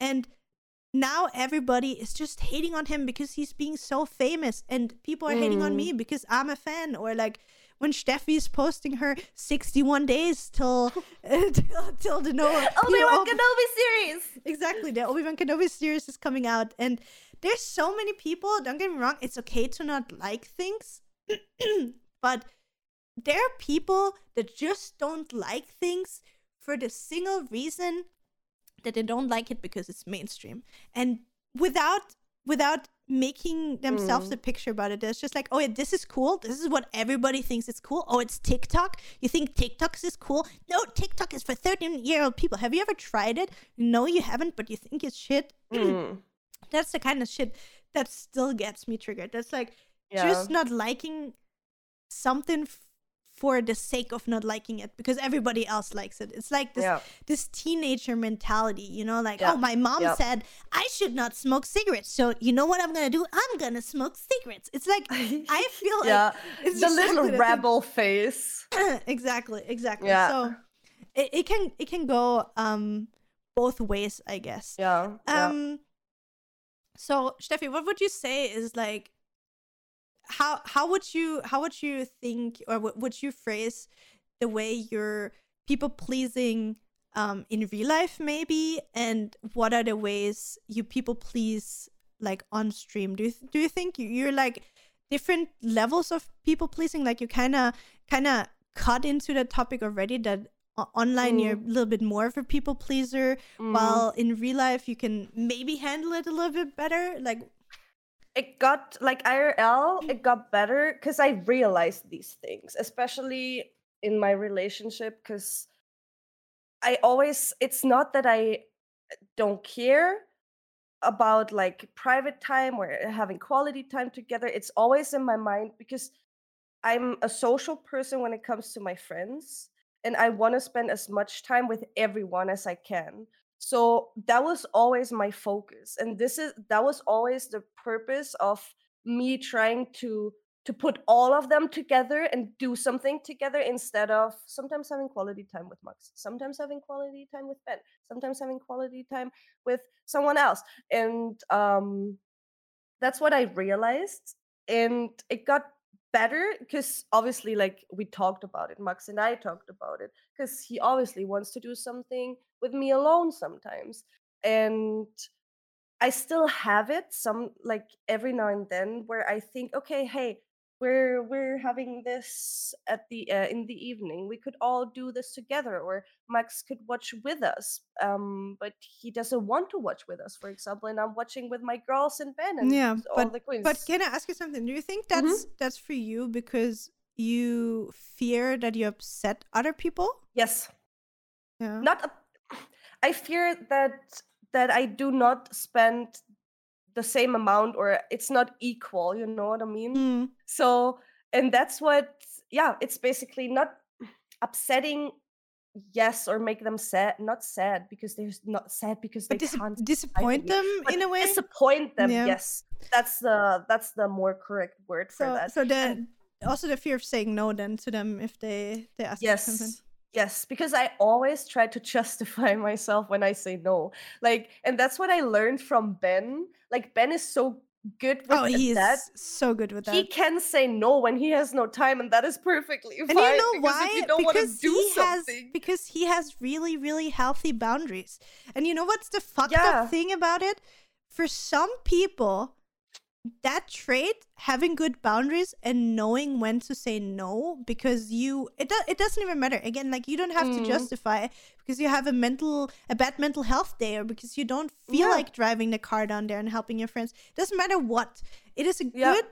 And now everybody is just hating on him because he's being so famous, and people are hating on
Mm.
me because I'm a fan, or like. When Steffi is posting her 61 days till till, till the no
Obi
you
Wan
op-
Kenobi series.
exactly the Obi Wan Kenobi series is coming out, and there's so many people. Don't get me wrong; it's okay to not like things, but there are people that just don't like things for the single reason that they don't like it because it's mainstream, and without without making themselves
Mm.
a picture about it. It's just like, oh yeah, this is cool. This is what everybody thinks is cool. Oh, it's TikTok. You think TikTok is cool? No, TikTok is for 13 year old people. Have you ever tried it? No, you haven't, but you think it's shit.
Mm.
That's the kind of shit that still gets me triggered. That's like
Yeah.
just not liking something for the sake of not liking it because everybody else likes it. It's like this
yeah.
this teenager mentality, you know, like,
Yeah.
oh, my mom
Yeah.
said I should not smoke cigarettes. So, you know what I'm going to do? I'm going to smoke cigarettes. It's like, I feel like
yeah.
it's
The little rebel face.
exactly, exactly.
Yeah.
So, it, it can it can go um both ways, I guess.
Yeah. yeah.
Um so Steffi, what would you say is like how how would you how would you think or what would you phrase the way you're people pleasing um in real life maybe? And what are the ways you people please like on stream? Do you th- do you think you- you're like different levels of people pleasing? Like you kind of kind of cut into the topic already that online you're a little bit more of a people pleaser
Mm.
while in real life you can maybe handle it a little bit better? Like
it got like IRL, it mm-hmm. got better because I realized these things, especially in my relationship. Because I always, it's not that I don't care about like private time or having quality time together. It's always in my mind because I'm a social person when it comes to my friends and I want to spend as much time with everyone as I can. So that was always my focus and this is that was always the purpose of me trying to to put all of them together and do something together instead of sometimes having quality time with Max, sometimes having quality time with Ben, sometimes having quality time with someone else. And um that's what I realized and it got better because obviously like we talked about it max and i talked about it because he obviously wants to do something with me alone sometimes and i still have it some like every now and then where i think okay hey we're we're having this at the uh, in the evening. We could all do this together or max could watch with us um but he doesn't want to watch with us for example and i'm watching with my girls and ben and
Yeah,
all the queens.
but can i ask you something? Do you think
Mm-hmm.
that's that's for you because you fear that you upset other people?
Yes.
Yeah.
Not i fear that that i do not spend the same amount or it's not equal you know what i mean
Mm,
so and that's what yeah it's basically not upsetting yes or make them sad not sad because they're not sad because they
dis-
can't
disappoint them in a way.
disappoint them
Yeah.
yes that's the that's the more correct word for
So,
that
so the
And-
also the fear of saying no then to them if they they ask you something.
Yes because i always try to justify myself when i say no like and that's what i learned from ben like ben is so good with
Oh, he is
that
so good with that.
he can say no when he has no time and that is perfectly fine
and you know
because
why?
if you don't want to
because
do
he has because he has really really healthy boundaries. And you know what's the fucked
Yeah.
up thing about it? For some people, that trait having good boundaries and knowing when to say no because you it do, it doesn't even matter again like you don't have to
Mm.
justify because you have a mental a bad mental health day or because you don't feel
Yeah.
like driving the car down there and helping your friends it doesn't matter what it is a
Yeah.
good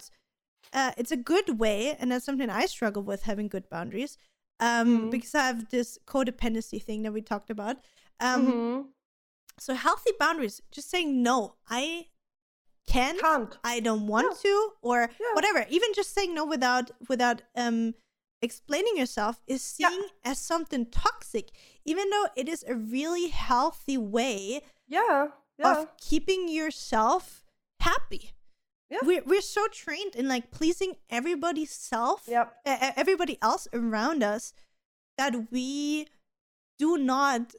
uh, it's a good way and that's something i struggle with having good boundaries um
Mhm.
because i have this codependency thing that we talked about um
Mhm.
so healthy boundaries just saying no i can
can't
I don't want to or
Yeah.
whatever. Even just saying no without without um explaining yourself is
Yeah.
seen as something toxic, even though it is a really healthy way
yeah yeah
of keeping yourself happy.
Yeah.
We're, we're so trained in like pleasing everybody's self,
yep
uh, everybody else around us, that we do not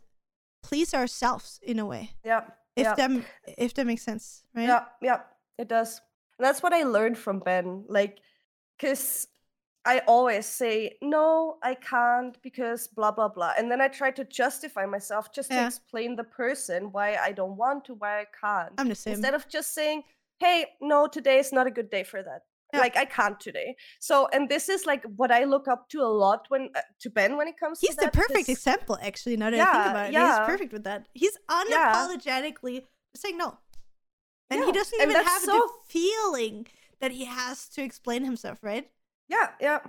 please ourselves in a way.
yep
If
yep.
that if that makes sense, right?
Yeah, yeah, it does. And that's what I learned from Ben. Like, because I always say, no, I can't because blah, blah, blah. And then I try to justify myself just to explain the person why I don't want to, why I can't.
I'm the same.
Instead of just saying, hey, no, today is not a good day for that.
Yeah.
Like I can't today. So, and this is like what I look up to a lot when uh, to Ben when it comes to.
He's
to
the
that,
perfect
'cause-
example, actually. Now that I think
Yeah,
about it,
yeah.
he's perfect with that. He's unapologetically saying no, and he doesn't even have the feeling that he has to explain himself, right?
Yeah, yeah.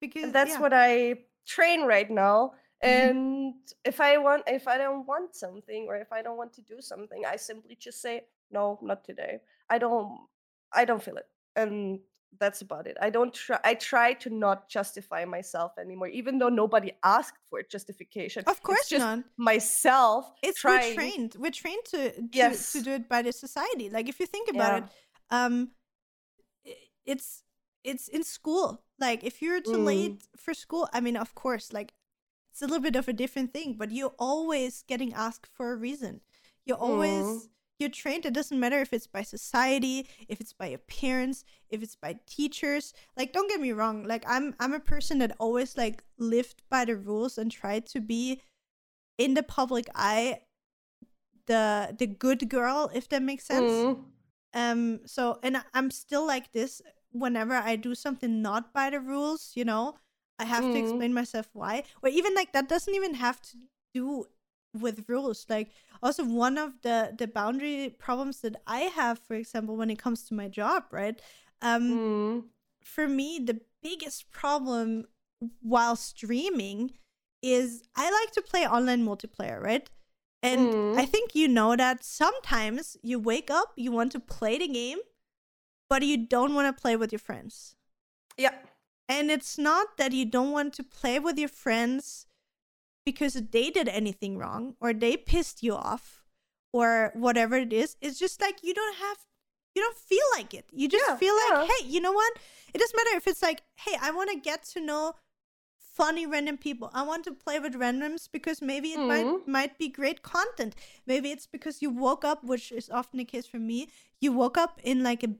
Because
And that's
yeah.
what I train right now.
Mhm.
And if I want, if I don't want something, or if I don't want to do something, I simply just say no, not today. I don't, I don't feel it, and that's about it. I don't try. I try to not justify myself anymore, even though nobody asked for justification.
Of course
it's just
not.
myself.
It's
trying.
we're trained. We're trained to to,
Yes.
to do it by the society. Like if you think about
Yeah.
it, um, it's it's in school. Like if you're too
Mm.
late for school, I mean, of course, like it's a little bit of a different thing, but you're always getting asked for a reason. You're always
Mm.
You're trained. It doesn't matter if it's by society, if it's by appearance, if it's by teachers. Like, don't get me wrong. Like, I'm I'm a person that always like lived by the rules and tried to be in the public eye the the good girl, if that makes sense.
Mm.
Um. So, and I'm still like this whenever I do something not by the rules. You know, I have to
Mm.
explain myself why, or even like that doesn't even have to do with rules. Like, also one of the the boundary problems that I have, for example, when it comes to my job, right? Um,
Mm.
for me, the biggest problem while streaming is I like to play online multiplayer, right? And
Mm.
I think you know that sometimes you wake up, you want to play the game, but you don't want to play with your friends.
Yeah.
And it's not that you don't want to play with your friends because they did anything wrong or they pissed you off or whatever it is. It's just like you don't have, you don't feel like it. You just
Yeah,
feel like,
yeah.
hey, you know what? It doesn't matter if it's like, hey, I want to get to know funny random people. I want to play with randoms because maybe it might
Mhm.
might be great content. Maybe it's because you woke up, which is often the case for me. You woke up in like a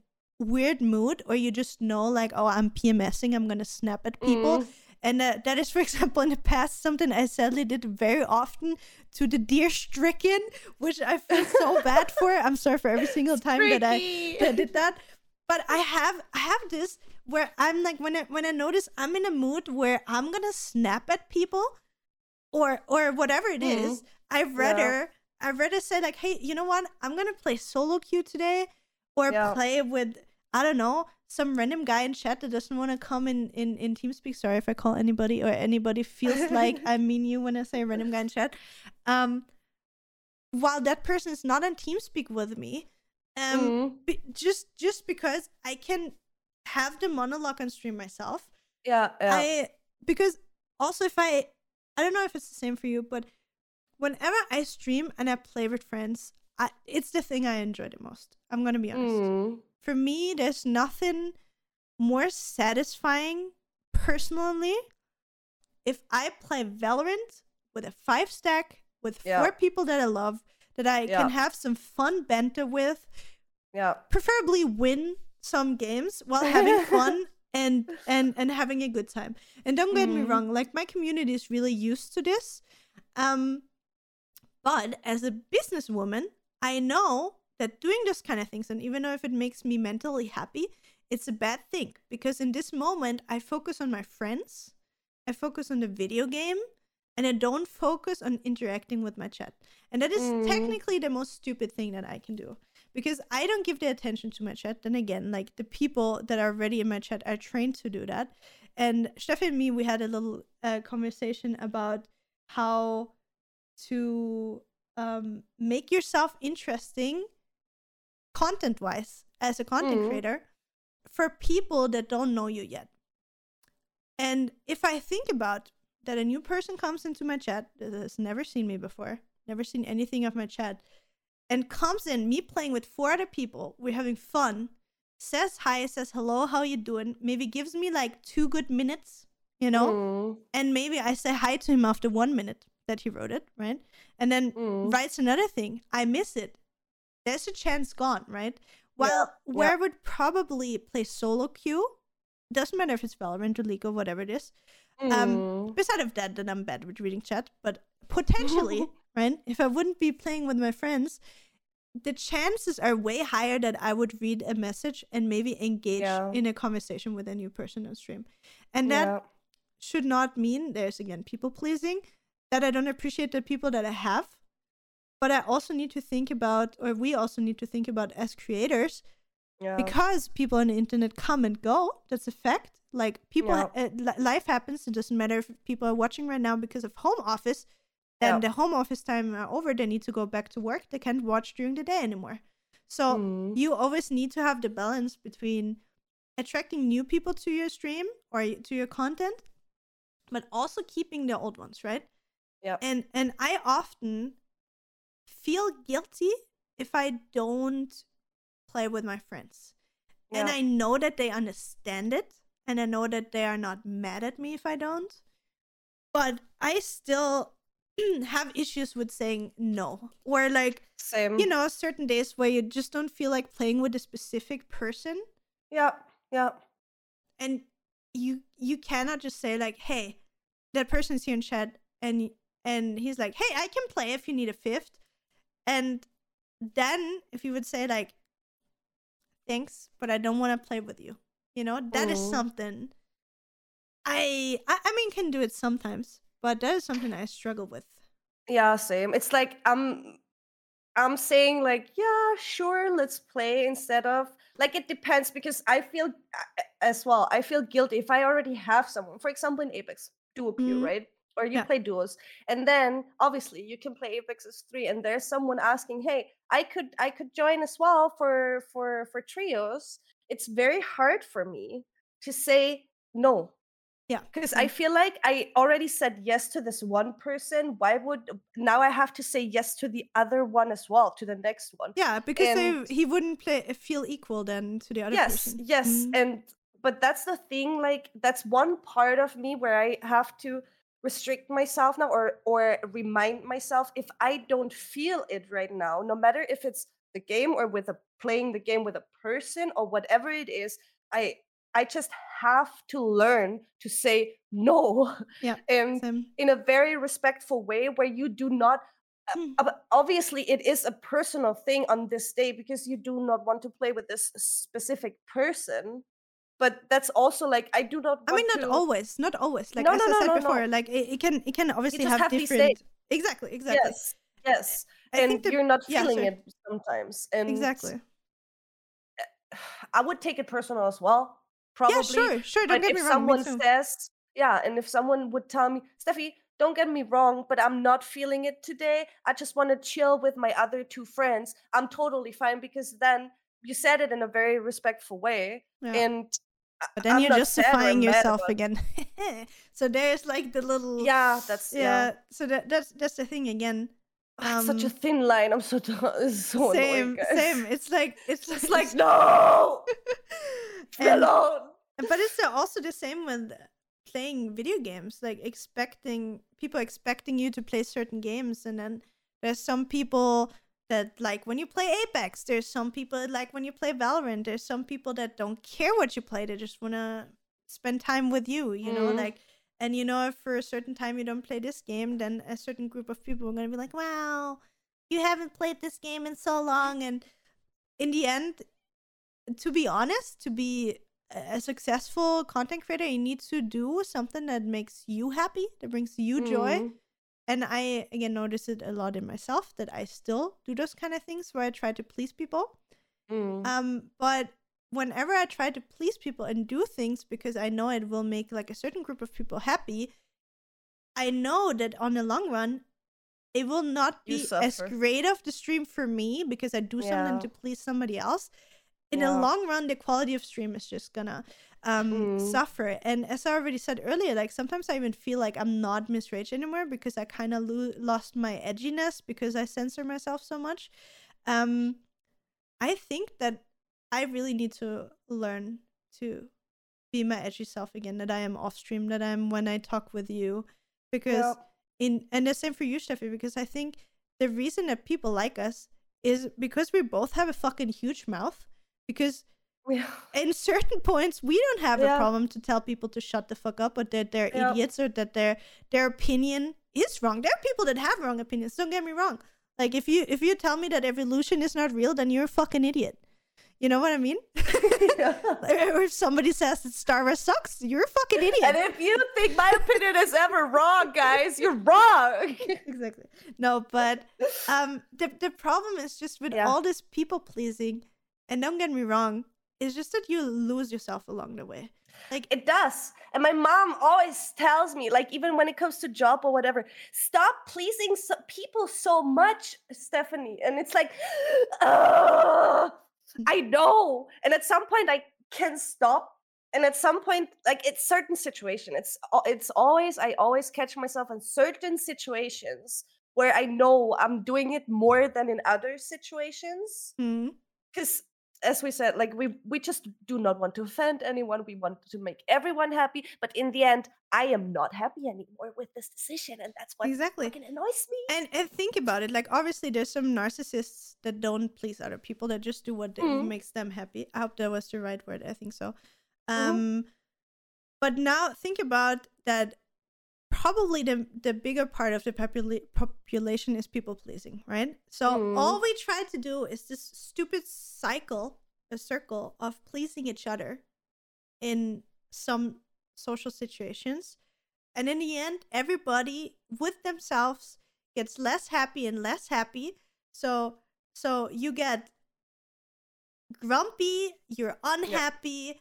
weird mood, or you just know like, oh, I'm PMSing. I'm gonna snap at people.
Mm.
And uh, that is, for example, in the past, something I sadly did very often to the deer stricken, which I feel so bad for. I'm sorry for every single time that I, that did that. But I have I have this where I'm like when I when I notice I'm in a mood where I'm gonna snap at people or or whatever it
Mhm.
is, I'd rather I'd rather say like, hey, you know what? I'm gonna play solo queue today or
Yeah.
play with I don't know, some random guy in chat that doesn't want to come in, in in TeamSpeak. Sorry if I call anybody or anybody feels like I mean you when I say random guy in chat. Um while that person is not on TeamSpeak with me, um
Mm.
be, just just because I can have the monologue on stream myself.
Yeah. Yeah.
I because also if I I don't know if it's the same for you, but whenever I stream and I play with friends, I, it's the thing I enjoy the most. I'm gonna be honest.
Mm.
For me, there's nothing more satisfying personally if I play Valorant with a five stack with
Yeah.
four people that I love that I
Yeah.
can have some fun banter with,
Yeah.
preferably win some games while having fun and and and having a good time. And don't get me
Mhm.
wrong, like my community is really used to this. Um but as a businesswoman, I know that doing those kind of things and even though if it makes me mentally happy, it's a bad thing because in this moment I focus on my friends, I focus on the video game, and I don't focus on interacting with my chat. And that is
Mm.
technically the most stupid thing that I can do because I don't give the attention to my chat. Then again, like the people that are already in my chat are trained to do that. And Steffi and me, we had a little uh, conversation about how to um, make yourself interesting content wise as a content
Mm.
creator for people that don't know you yet. And if I think about that a new person comes into my chat that has never seen me before, never seen anything of my chat, and comes in, me playing with four other people, we're having fun, says hi, says hello, how you doing, maybe gives me like two good minutes, you know,
Mm.
and maybe I say hi to him after one minute that he wrote it, right? And then
Mm.
writes another thing. I miss it. There's a chance gone, right? Well,
Yeah,
where
yeah.
I would probably play solo queue, doesn't matter if it's Valorant or League or whatever it is. Um,
Mm.
beside of that, then I'm bad with reading chat, but potentially, right? If I wouldn't be playing with my friends, the chances are way higher that I would read a message and maybe engage
Yeah.
in a conversation with a new person on stream. And that
yeah.
should not mean there's again people pleasing that I don't appreciate the people that I have. But I also need to think about, or we also need to think about as creators,
Yeah.
because people on the internet come and go. That's a fact. Like people,
Yeah.
uh, life happens. It doesn't matter if people are watching right now because of home office. Then
Yeah.
the home office time are over. They need to go back to work. They can't watch during the day anymore. So
Mm.
you always need to have the balance between attracting new people to your stream or to your content but also keeping the old ones right
Yeah.
and and i often feel guilty if i don't play with my friends. And i know that they understand it and i know that they are not mad at me if i don't. But i still have issues with saying no or like
Same.
you know certain days where you just don't feel like playing with a specific person.
Yep, yep.
and you you cannot just say like hey that person's here in chat and and he's like hey i can play if you need a fifth and then if you would say like thanks but i don't want to play with you you know that is
Mhm.
something I, I i mean can do it sometimes but that is something i struggle with
Yeah, same. It's like I'm I'm saying like, yeah, sure, let's play instead of like it depends because I feel as well. I feel guilty if I already have someone. For example, in Apex duo queue,
Mhm.
right? Or you
Yeah.
play duos, and then obviously you can play Apex as three, and there's someone asking, "Hey, I could I could join as well for for for trios." It's very hard for me to say no
yeah
because I feel like I already said yes to this one person. Why would now I have to say yes to the other one as well, to the next one?
yeah because
And-
they, he wouldn't play feel equal then to the other
yes,
person
yes,
Mhm.
and but that's the thing. Like that's one part of me where I have to restrict myself now, or or remind myself if I don't feel it right now, no matter if it's the game or with a playing the game with a person or whatever it is, I I just have to learn to say no.
Yeah,
and
Same.
in a very respectful way where you do not uh,
Hmm.
ob- obviously it is a personal thing on this day because you do not want to play with this specific person but that's also like i do not
I mean, not
to,
always, not always. Like
No,
as
no,
I
no,
said
no,
before, like it, it can it can obviously have,
have
different. Exactly, exactly.
yes yes
I
and
that-
you're not
yeah,
feeling it sometimes and
Exactly.
i would take it personal as well probably
Yeah, sure, sure. Don't
but
get
if
me wrong. Me
someone
too.
says yeah and if someone would tell me steffi don't get me wrong but i'm not feeling it today i just want to chill with my other two friends i'm totally fine because then you said it in a very respectful way
Yeah.
and
But then
I'm
you're justifying yourself again. so there's like the little
Yeah, that's yeah.
yeah. So that that's that's the thing again.
It's such a
Um,
thin line. I'm so it's so
same,
annoying.
Same. It's like it's,
It's like no,
and,
alone.
but it's also the same with playing video games. Like expecting people expecting you to play certain games, and then there's some people that like when you play Apex. There's some people like when you play Valorant. There's some people that don't care what you play. They just wanna spend time with you. You know,
Mhm.
like. And you know, if for a certain time you don't play this game, then a certain group of people are gonna be like, "Wow, you haven't played this game in so long." And in the end, to be honest, to be a a successful content creator, you need to do something that makes you happy, that brings you joy. And I again notice it a lot in myself that I still do those kind of things where I try to please people.
Mm.
Um, but whenever I try to please people and do things because I know it will make like a certain group of people happy, I know that on the long run, it will not
You
be as great of the stream for me because I do something to please somebody else. In
Yeah.
the long run, the quality of stream is just gonna um
Mm.
suffer. And as I already said earlier, like sometimes I even feel like I'm not Miss Rage anymore because I kind of lo- lost my edginess because I censor myself so much. Um, I think that I really need to learn to be my edgy self again. That I am off stream. That I'm when I talk with you, because in and the same for you, Steffi. Because I think the reason that people like us is because we both have a fucking huge mouth. Because
Yeah.
in certain points we don't have a problem to tell people to shut the fuck up or that they're
Yeah.
idiots or that their their opinion is wrong there are people that have wrong opinions don't get me wrong like if you if you tell me that evolution is not real then you're a fucking idiot you know what i mean
Yeah.
or if somebody says that star wars sucks you're a fucking idiot
And if you think my opinion is ever wrong, guys, you're wrong.
exactly no but um the, the problem is just with
Yeah.
all this people pleasing and don't get me wrong it's just that you lose yourself along the way like
It does. And my mom always tells me, like, even when it comes to job or whatever, stop pleasing so- people so much, Stephanie. And it's like, "Ugh, mm. I know. And at some point, I can stop. And at some point, like it's certain situation, it's it's always I always catch myself in certain situations where I know I'm doing it more than in other situations
mm.
because as we said like we we just do not want to offend anyone we want to make everyone happy but in the end i am not happy anymore with this decision and that's what
exactly
fucking annoys me
And and think about it. Like obviously, there's some narcissists that don't please other people that just do what
Mhm.
makes them happy. I hope that was the right word. I think so.
Mhm.
Um, but now think about that. Probably the the bigger part of the popula- population is people pleasing, right? So
Mm.
all we try to do is this stupid cycle, a circle of pleasing each other in some social situations. And in the end, everybody with themselves gets less happy and less happy. So so you get grumpy, you're unhappy,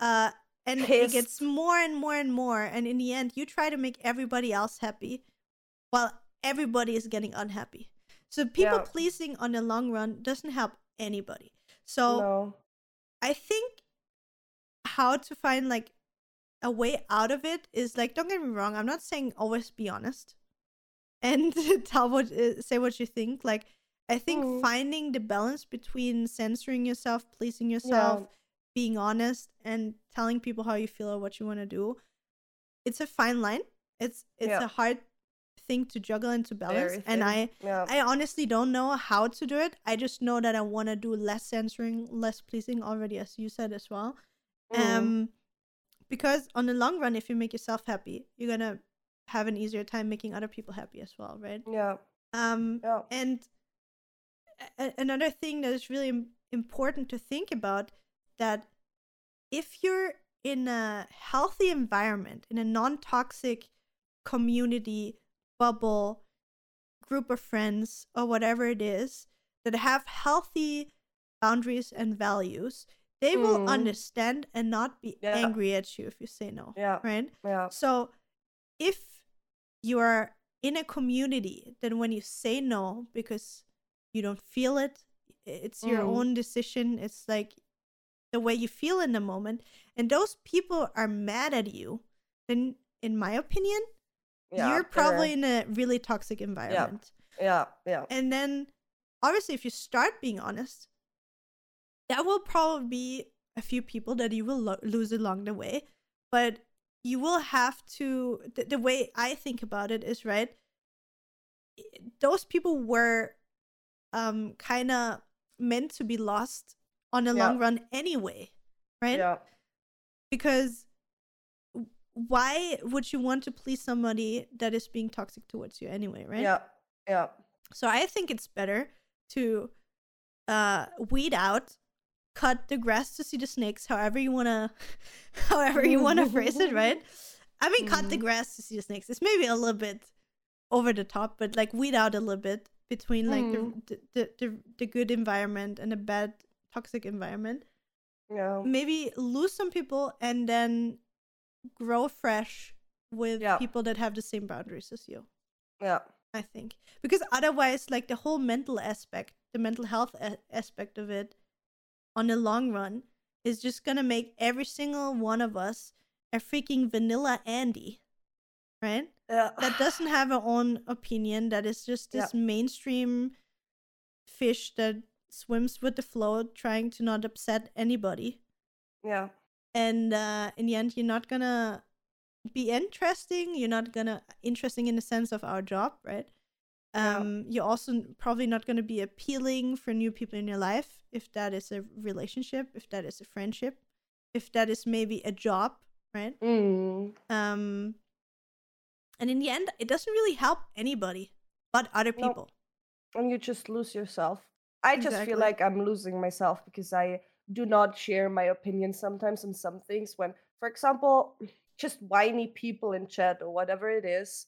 uh and it gets more and more and more and in the end you try to make everybody else happy while everybody is getting unhappy. So people
Yeah.
pleasing on the long run doesn't help anybody. So
no
I think how to find like a way out of it is like don't get me wrong i'm not saying always be honest and tell what uh, say what you think like i think
Mm.
finding the balance between censoring yourself pleasing yourself being honest and telling people how you feel or what you want to do it's a fine line it's it's
Yeah.
a hard thing to juggle and to balance and i
yeah
I honestly don't know how to do it. I just know that I want to do less censoring, less pleasing already, as you said as well.
Mm.
Um, because on the long run, if you make yourself happy, you're gonna have an easier time making other people happy as well, right?
yeah
Um,
yeah
and a- another thing that is really important to think about that if you're in a healthy environment, in a non-toxic community bubble, group of friends, or whatever it is that have healthy boundaries and values, they will
Mm.
understand and not be
Yeah.
angry at you if you say no.
yeah
Right?
yeah
So if you are in a community, then when you say no because you don't feel it, it's your
Mm.
own decision. It's like the way you feel in the moment, and those people are mad at you, then in my opinion,
Yeah,
you're probably in a really toxic environment.
yeah, yeah,
And then obviously if you start being honest, that will probably be a few people that you will lo- lose along the way, but you will have to the, the way I think about it is right those people were um kind of meant to be lost on the
Yeah.
long run anyway, right?
yeah,
because why would you want to please somebody that is being toxic towards you anyway, right?
yeah, yeah,
So I think it's better to uh weed out, cut the grass to see the snakes, however you wanna however you wanna phrase it, right? I mean cut the
Mhm.
grass to see the snakes. It's maybe a little bit over the top, but like weed out a little bit between like
Mm.
the, the the the good environment and a bad toxic environment.
yeah,
Maybe lose some people and then grow fresh with
Yeah.
people that have the same boundaries as you.
yeah,
I think because otherwise, like the whole mental aspect, the mental health a- aspect of it, on the long run, is just gonna make every single one of us a freaking vanilla Andy, right?
yeah.
That doesn't have her own opinion. That is just
Yeah.
this mainstream fish that swims with the flow, trying to not upset anybody.
yeah,
And uh, in the end, you're not gonna be interesting. You're not gonna interesting in the sense of our job, right?
Yeah.
Um, you're also probably not gonna be appealing for new people in your life if that is a relationship, if that is a friendship, if that is maybe a job, right?
Mm.
Um, and in the end, it doesn't really help anybody but other people.
and you just lose yourself. I just
Exactly.
feel like I'm losing myself because I do not share my opinion sometimes on some things. When, for example, just whiny people in chat or whatever it is,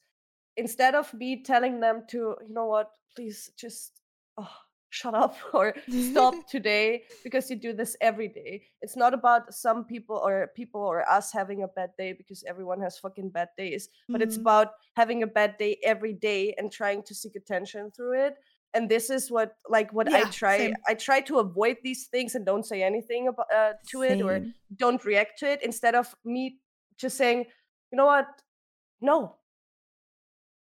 instead of me telling them to, you know what, please just oh, shut up or stop today because you do this every day. It's not about some people or people or us having a bad day because everyone has fucking bad days, but it's
Mhm.
about having a bad day every day and trying to seek attention through it. And this is what, like, what I try.
same.
I try to avoid these things and don't say anything about uh, to it or don't react to it instead of me just saying, you know what? No.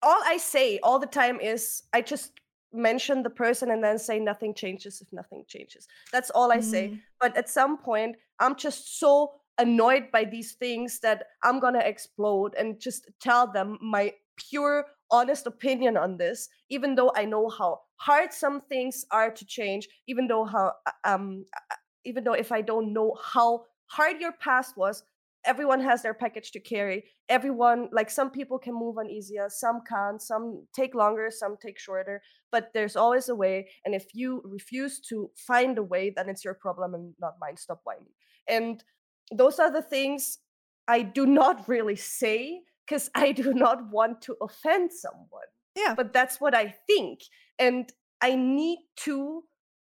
All I say all the time is I just mention the person and then say nothing changes if nothing changes. That's all I say.
Mhm.
But at some point, I'm just so annoyed by these things that I'm gonna explode and just tell them my pure, honest opinion on this, even though I know how hard some things are to change, even though how uh, um uh, even though if I don't know how hard your past was, everyone has their package to carry. Everyone, like some people can move on easier, some can't, some take longer, some take shorter, but there's always a way. And if you refuse to find a way, then it's your problem and not mine. Stop whining. And those are the things I do not really say because I do not want to offend someone
Yeah.
but that's what I think. And I need to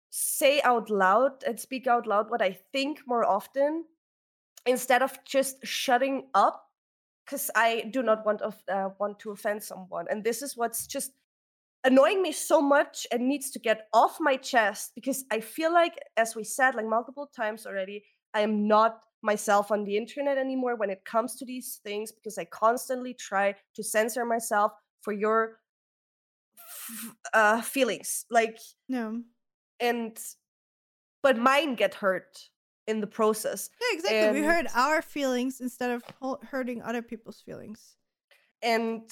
say out loud and speak out loud what I think more often instead of just shutting up because I do not want of uh, want to offend someone. And this is what's just annoying me so much and needs to get off my chest because I feel like, as we said like multiple times already, I am not myself on the internet anymore when it comes to these things because I constantly try to censor myself for your uh, feelings. Like,
No.
and but mine get hurt in the process.
Yeah, exactly. we hurt our feelings instead of hurting other people's feelings.
and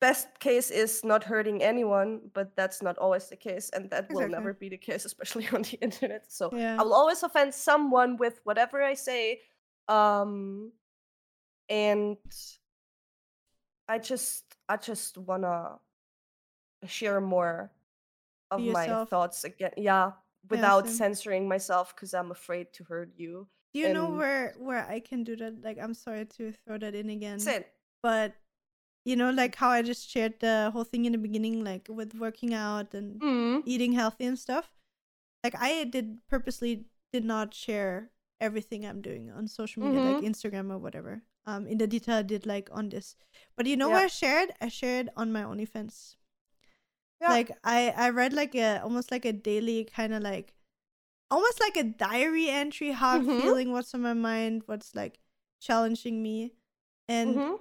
best case is not hurting anyone but that's not always the case and that will never be the case especially on the internet so
Yeah.
i will always offend someone with whatever i say um and i just i just wanna share more of my
yourself.
thoughts again yeah without
same.
censoring myself because i'm afraid to hurt you
Do you know
and-
where where I can do that? Like, I'm sorry to throw that in again, but you know, like how I just shared the whole thing in the beginning, like with working out and
Mm.
eating healthy and stuff. Like, I did purposely did not share everything I'm doing on social media, like
Mhm.
Instagram or whatever. Um, in the detail I did like on this, but you know
Yeah.
where I shared? I shared on my OnlyFans.
Yeah.
Like I I read like a almost like a daily kind of like almost like a diary entry how i'm
Mhm.
feeling what's on my mind what's like challenging me and
Mhm.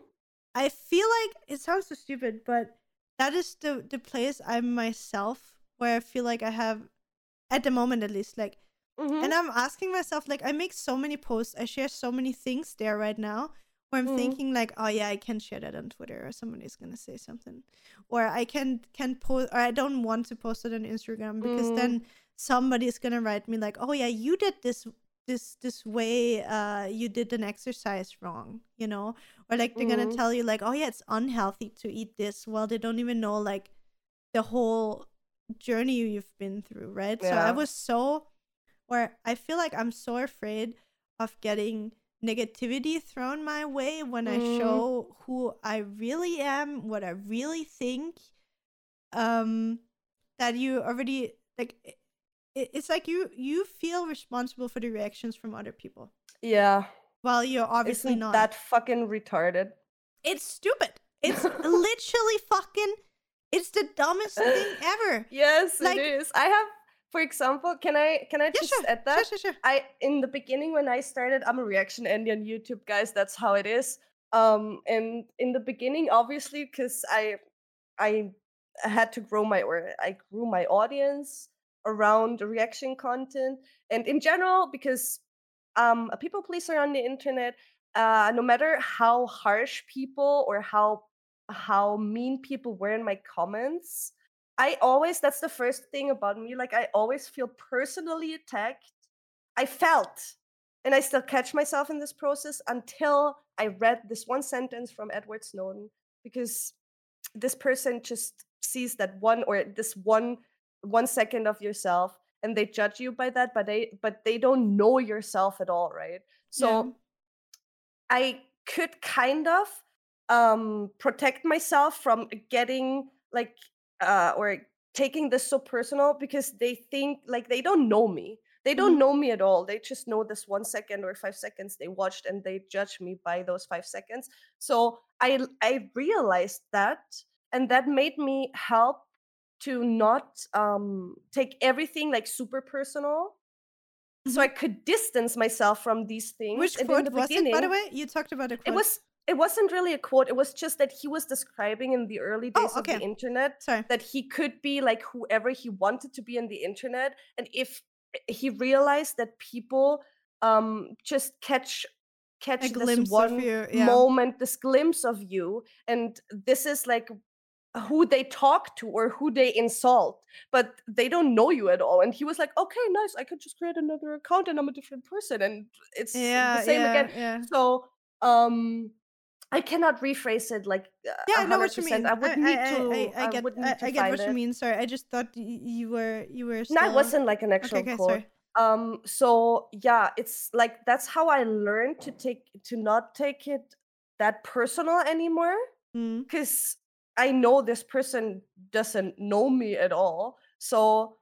i feel like it sounds so stupid but that is the the place i'm myself where i feel like i have at the moment at least like
Mhm.
and i'm asking myself like i make so many posts i share so many things there right now i'm
Mhm.
thinking like oh yeah i can share that on twitter or somebody's gonna say something or i can can post or i don't want to post it on instagram because
Mm.
then somebody's gonna write me like oh yeah you did this this this way uh you did an exercise wrong you know or like they're gonna
Mhm.
tell you like oh yeah it's unhealthy to eat this well they don't even know like the whole journey you've been through right so i was so or i feel like i'm so afraid of getting negativity thrown my way when i
Mm.
show who i really am what i really think um that you already like i- i- it's like you you feel responsible for the reactions from other people
Yeah.
while you're obviously
Isn't
not
that fucking retarded?
it's stupid it's literally fucking it's the dumbest thing ever
Yes,
Like-
it is. I have, for example, can I can I
yeah
just
sure
add that?
sure sure sure.
I in the beginning when I started, I'm a reaction Andy on YouTube, guys. That's how it is. Um, and in the beginning, obviously, because I I had to grow my or I grew my audience around the reaction content, and in general, because um a people pleaser on the internet, uh, no matter how harsh people or how how mean people were in my comments, I always that's the first thing about me. Like I always feel personally attacked. I felt, and I still catch myself in this process until I read this one sentence from Edward Snowden because this person just sees that one or this one one second of yourself and they judge you by that but they but they don't know yourself at all right so
Yeah.
I could kind of um protect myself from getting like uh or taking this so personal because they think like they don't know me. They don't
Mhm.
know me at all. They just know this one second or five seconds they watched and they judge me by those five seconds. So I I realized that and that made me help to not um take everything like super personal. So I could distance myself from these things.
Mm-hmm. Which quote
the
was it, by the way? You talked about a quote.
it was it wasn't really a quote it was just that he was describing in the early
Oh,
days of the internet
Sorry.
that he could be like whoever he wanted to be on the internet and if he realized that people um just catch catch this one
you, yeah.
moment this glimpse of you and this is like who they talk to or who they insult but they don't know you at all and he was like okay nice i could just create another account and i'm a different person and it's
Yeah,
the same
yeah,
again
yeah.
so um I cannot rephrase it like uh,
Yeah, I know what you mean.
I would
I,
need
I,
to
I, I, get,
would need
I,
to
I get what you mean. Sorry, I just thought you were, you were. Still...
No, it wasn't like an actual
Okay, okay,
quote.
sorry.
Um so yeah, it's like that's how I learned to take to not take it that personal anymore
Mm.
because I know this person doesn't know me at all. So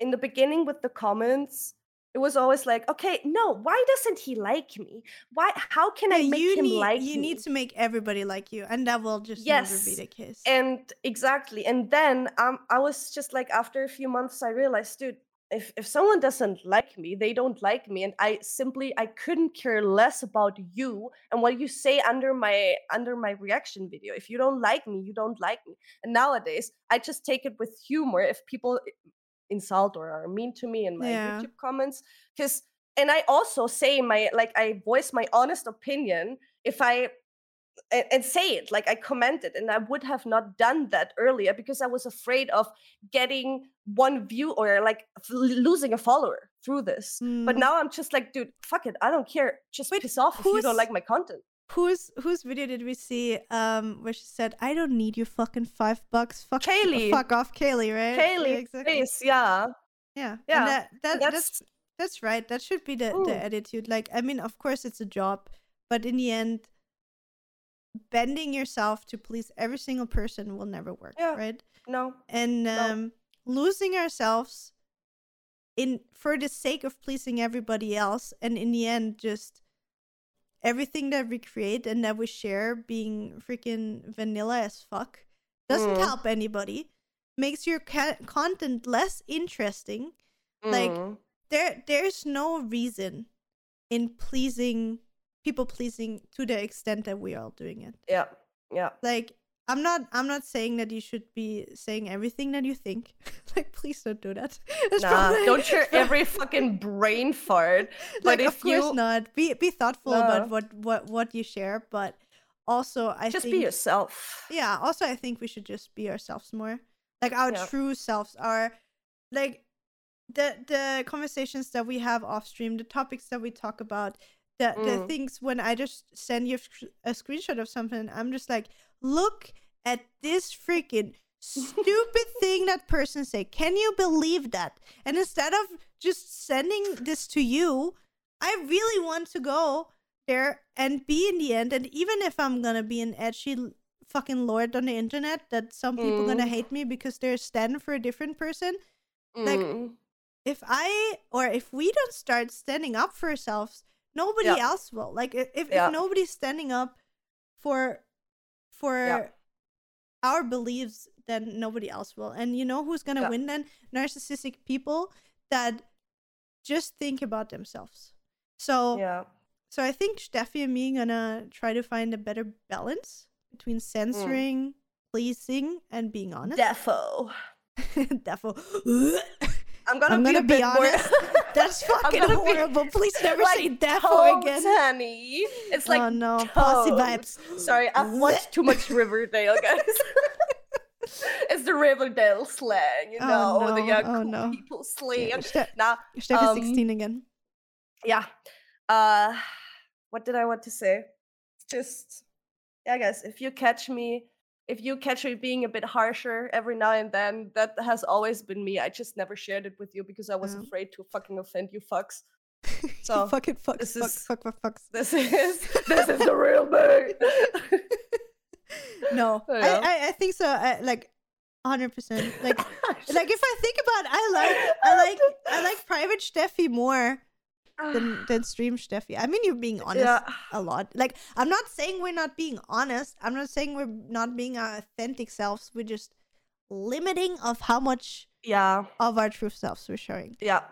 in the beginning with the comments, it was always like, okay, no, why doesn't he like me? Why how can I
Yeah,
make
you
him
need,
like
you
me?
need to make everybody like you, and that will just never be the case.
and exactly and then um i was just like after a few months i realized dude if if someone doesn't like me they don't like me and i simply i couldn't care less about you and what you say under my under my reaction video if you don't like me you don't like me and nowadays i just take it with humor if people i- insult or are mean to me in my
Yeah.
youtube comments because and i also say my like i voice my honest opinion if i and, and say it like i commented and i would have not done that earlier because i was afraid of getting one view or like losing a follower through this but
Mm.
now i'm just like dude fuck it i don't care just
Wait,
piss off if you don't like my content
whose whose video did we see? Um, where she said, "I don't need your fucking five bucks." Fuck,
Kaylee.
fuck off, Kaylee. Right? Yeah,
kaylee
exactly.
yeah
Yeah,
Yeah,
And that, that
that's-
that's that's right. That should be the the attitude. Like, I mean, of course, it's a job, but in the end, bending yourself to please every single person will never work.
Yeah.
Right?
no
And
No.
um, losing ourselves in for the sake of pleasing everybody else, and in the end, just everything that we create and that we share being freaking vanilla as fuck doesn't
Mm.
help anybody. Makes your ca- content less interesting like,
Mm.
there there's no reason in pleasing people pleasing to the extent that we are all doing it.
Yeah. Yeah.
Like I'm not I'm not saying that you should be saying everything that you think. like please don't do that. It's
Nah,
probably-
don't share every fucking brain fart. But
like
if
of course
you
not. Be be thoughtful
No.
about what what what you share, but also I
just
think
be yourself.
yeah also i think we should just be ourselves more like our
Yeah.
true selves are like the the conversations that we have off stream the topics that we talk about the the
Mm.
things when i just send you sc- a screenshot of something i'm just like look at this freaking stupid thing that person say can you believe that and instead of just sending this to you i really want to go there and be in the end and even if i'm gonna be an edgy fucking lord on the internet that some people gonna
Mm.
hate me because they're standing for a different person like,
Mm.
if i or if we don't start standing up for ourselves nobody
Yeah.
else will like if,
Yeah.
if nobody's standing up for for our beliefs then nobody else will and you know who's gonna
Yeah.
win then narcissistic people that just think about themselves so
yeah.
so I think Steffi and me gonna try to find a better balance between
Mm.
censoring, pleasing, and being honest.
Defo.
Defo.
I'm gonna
I'm
be
gonna
a
be honest. That's fucking
gonna be
horrible. Please never
like
say
that
again.
honey. It's like
oh no, posse vibes.
Sorry, I've watched too much Riverdale, guys. it's the Riverdale slang, you know,
Oh,
know, the
no.
young
Oh,
cool
no.
people slang.
Ste-
Now,
Steffi's
Um,
16 again.
yeah. Uh, what did I want to say? Just, yeah, guys. If you catch me, if you catch me being a bit harsher every now and then, that has always been me. I just never shared it with you because I was
Yeah.
afraid to fucking offend you fucks. So,
fucking fuck,
this
fuck,
is-
fuck, fuck, fucks.
This is this is the real me.
No, I,
Yeah.
I, I think so. I, like, 100%. Like, like if I think about, I like, I like, I like private Steffi more than than stream Steffi. I mean, you're being honest
Yeah.
a lot. Like, I'm not saying we're not being honest. I'm not saying we're not being our authentic selves. We're just limiting of how much
Yeah,
of our true selves we're showing.
yeah.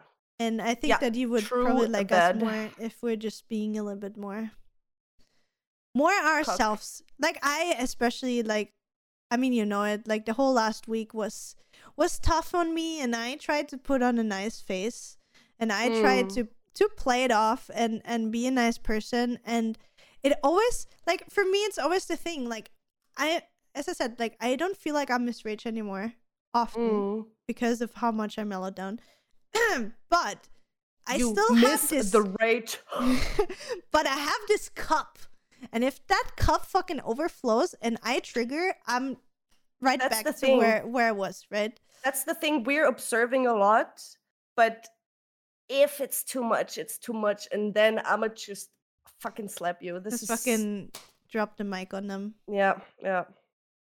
And I think
Yeah,
that you would
true
probably like us more if we're just being a little bit more, more ourselves. Like I especially like, I mean, you know it. Like the whole last week was was tough on me, and I tried to put on a nice face, and I tried
Mm.
to to play it off and and be a nice person, and it always like for me, it's always the thing. Like I, as I said, like I don't feel like I'm Miss Rage anymore often
Mm.
because of how much I mellowed down. but I
you
still
miss
have this.
the rate.
but I have this cup, and if that cup fucking overflows and I trigger, I'm right
That's
back to
thing.
where where I was. Right?
That's the thing we're observing a lot, but if it's too much, it's too much, and then I'ma just fucking slap you. This
Just
is
fucking drop the mic on them.
yeah, yeah.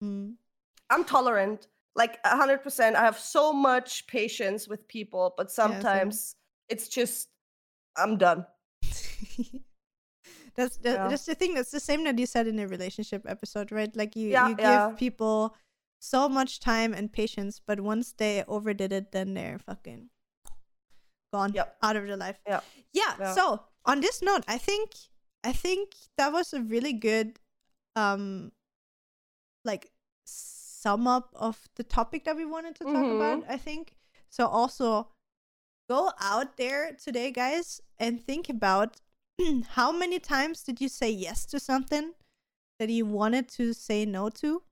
Mm.
I'm tolerant, like a hundred percent. I have so much patience with people, but sometimes it's just I'm done.
that's that,
Yeah.
that's the thing. That's the same that you said in a relationship episode, right? Like you
Yeah,
you give
yeah.
people so much time and patience, but once they overdid it, then they're fucking gone
Yep.
out of their life.
Yeah.
Yeah.
Yeah.
So on this note, I think I think that was a really good um like sum up of the topic that we wanted to talk
Mhm.
about, I think. So also go out there today, guys, and think about how many times did you say yes to something that you wanted to say no to?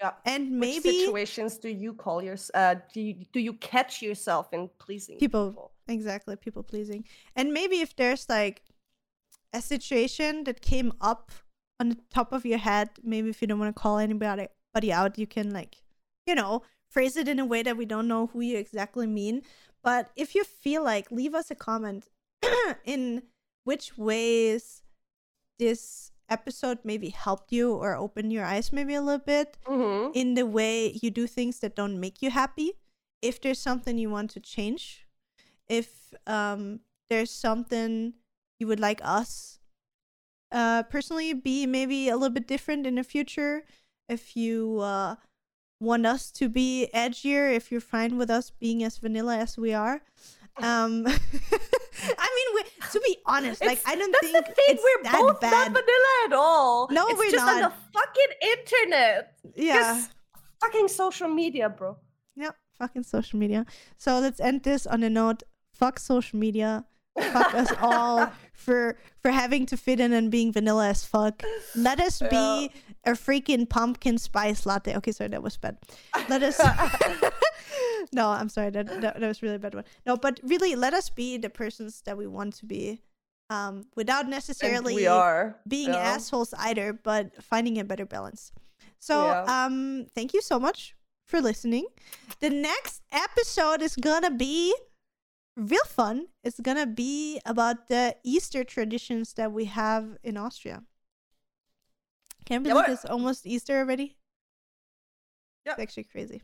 Yeah.
And
Which
maybe
situations do you call your uh do you, do you catch yourself in pleasing
People-
people?
Exactly, people pleasing. And maybe if there's like a situation that came up on the top of your head, maybe if you don't want to call anybody out, you can like, you know, phrase it in a way that we don't know who you exactly mean. But if you feel like, leave us a comment in which ways this episode maybe helped you or opened your eyes maybe a little bit
Mm-hmm.
in the way you do things that don't make you happy if there's something you want to change if um there's something you would like us uh personally be maybe a little bit different in the future if you uh want us to be edgier if you're fine with us being as vanilla as we are Um, I mean, to be honest, like
It's-
I don't
That's
think
the thing.
it's
We're
that
both
bad.
not vanilla at all.
No,
it's
we're
just on the fucking internet.
yeah,
fucking social media, bro.
yeah, fucking social media. So let's end this on a note. Fuck social media. Fuck us all for for having to fit in and being vanilla as fuck. Let us be a freaking pumpkin spice latte. Okay, sorry, that was bad. Let us. no, I'm sorry. That, that that was really a bad one. No, but really, let us be the persons that we want to be, um, without necessarily
we are
being
yeah.
assholes either, but finding a better balance. So,
Yeah.
um, thank you so much for listening. The next episode is gonna be real fun. It's gonna be about the Easter traditions that we have in Austria. Can't believe
what-
it's almost Easter already.
Yeah.
It's actually crazy.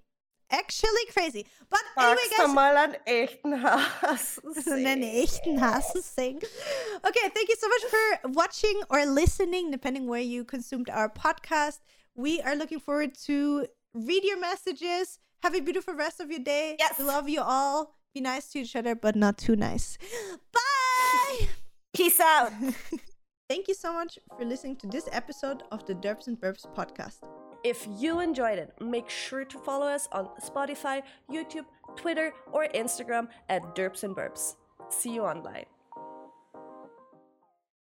Actually crazy. But
Magst
anyway,
du
guys,
mal einen echten
einen
sehen?
echten Hasen sing. Okay, thank you so much for watching or listening, depending where you consumed our podcast. We are looking forward to read your messages. Have a beautiful rest of your day.
Yes.
We love you all. Be nice to each other, but not too nice. Bye.
Peace out.
Thank you so much for listening to this episode of the Derps and Burps podcast.
If you enjoyed it, make sure to follow us on Spotify, YouTube, Twitter, or Instagram at Derps and Burps. See you online.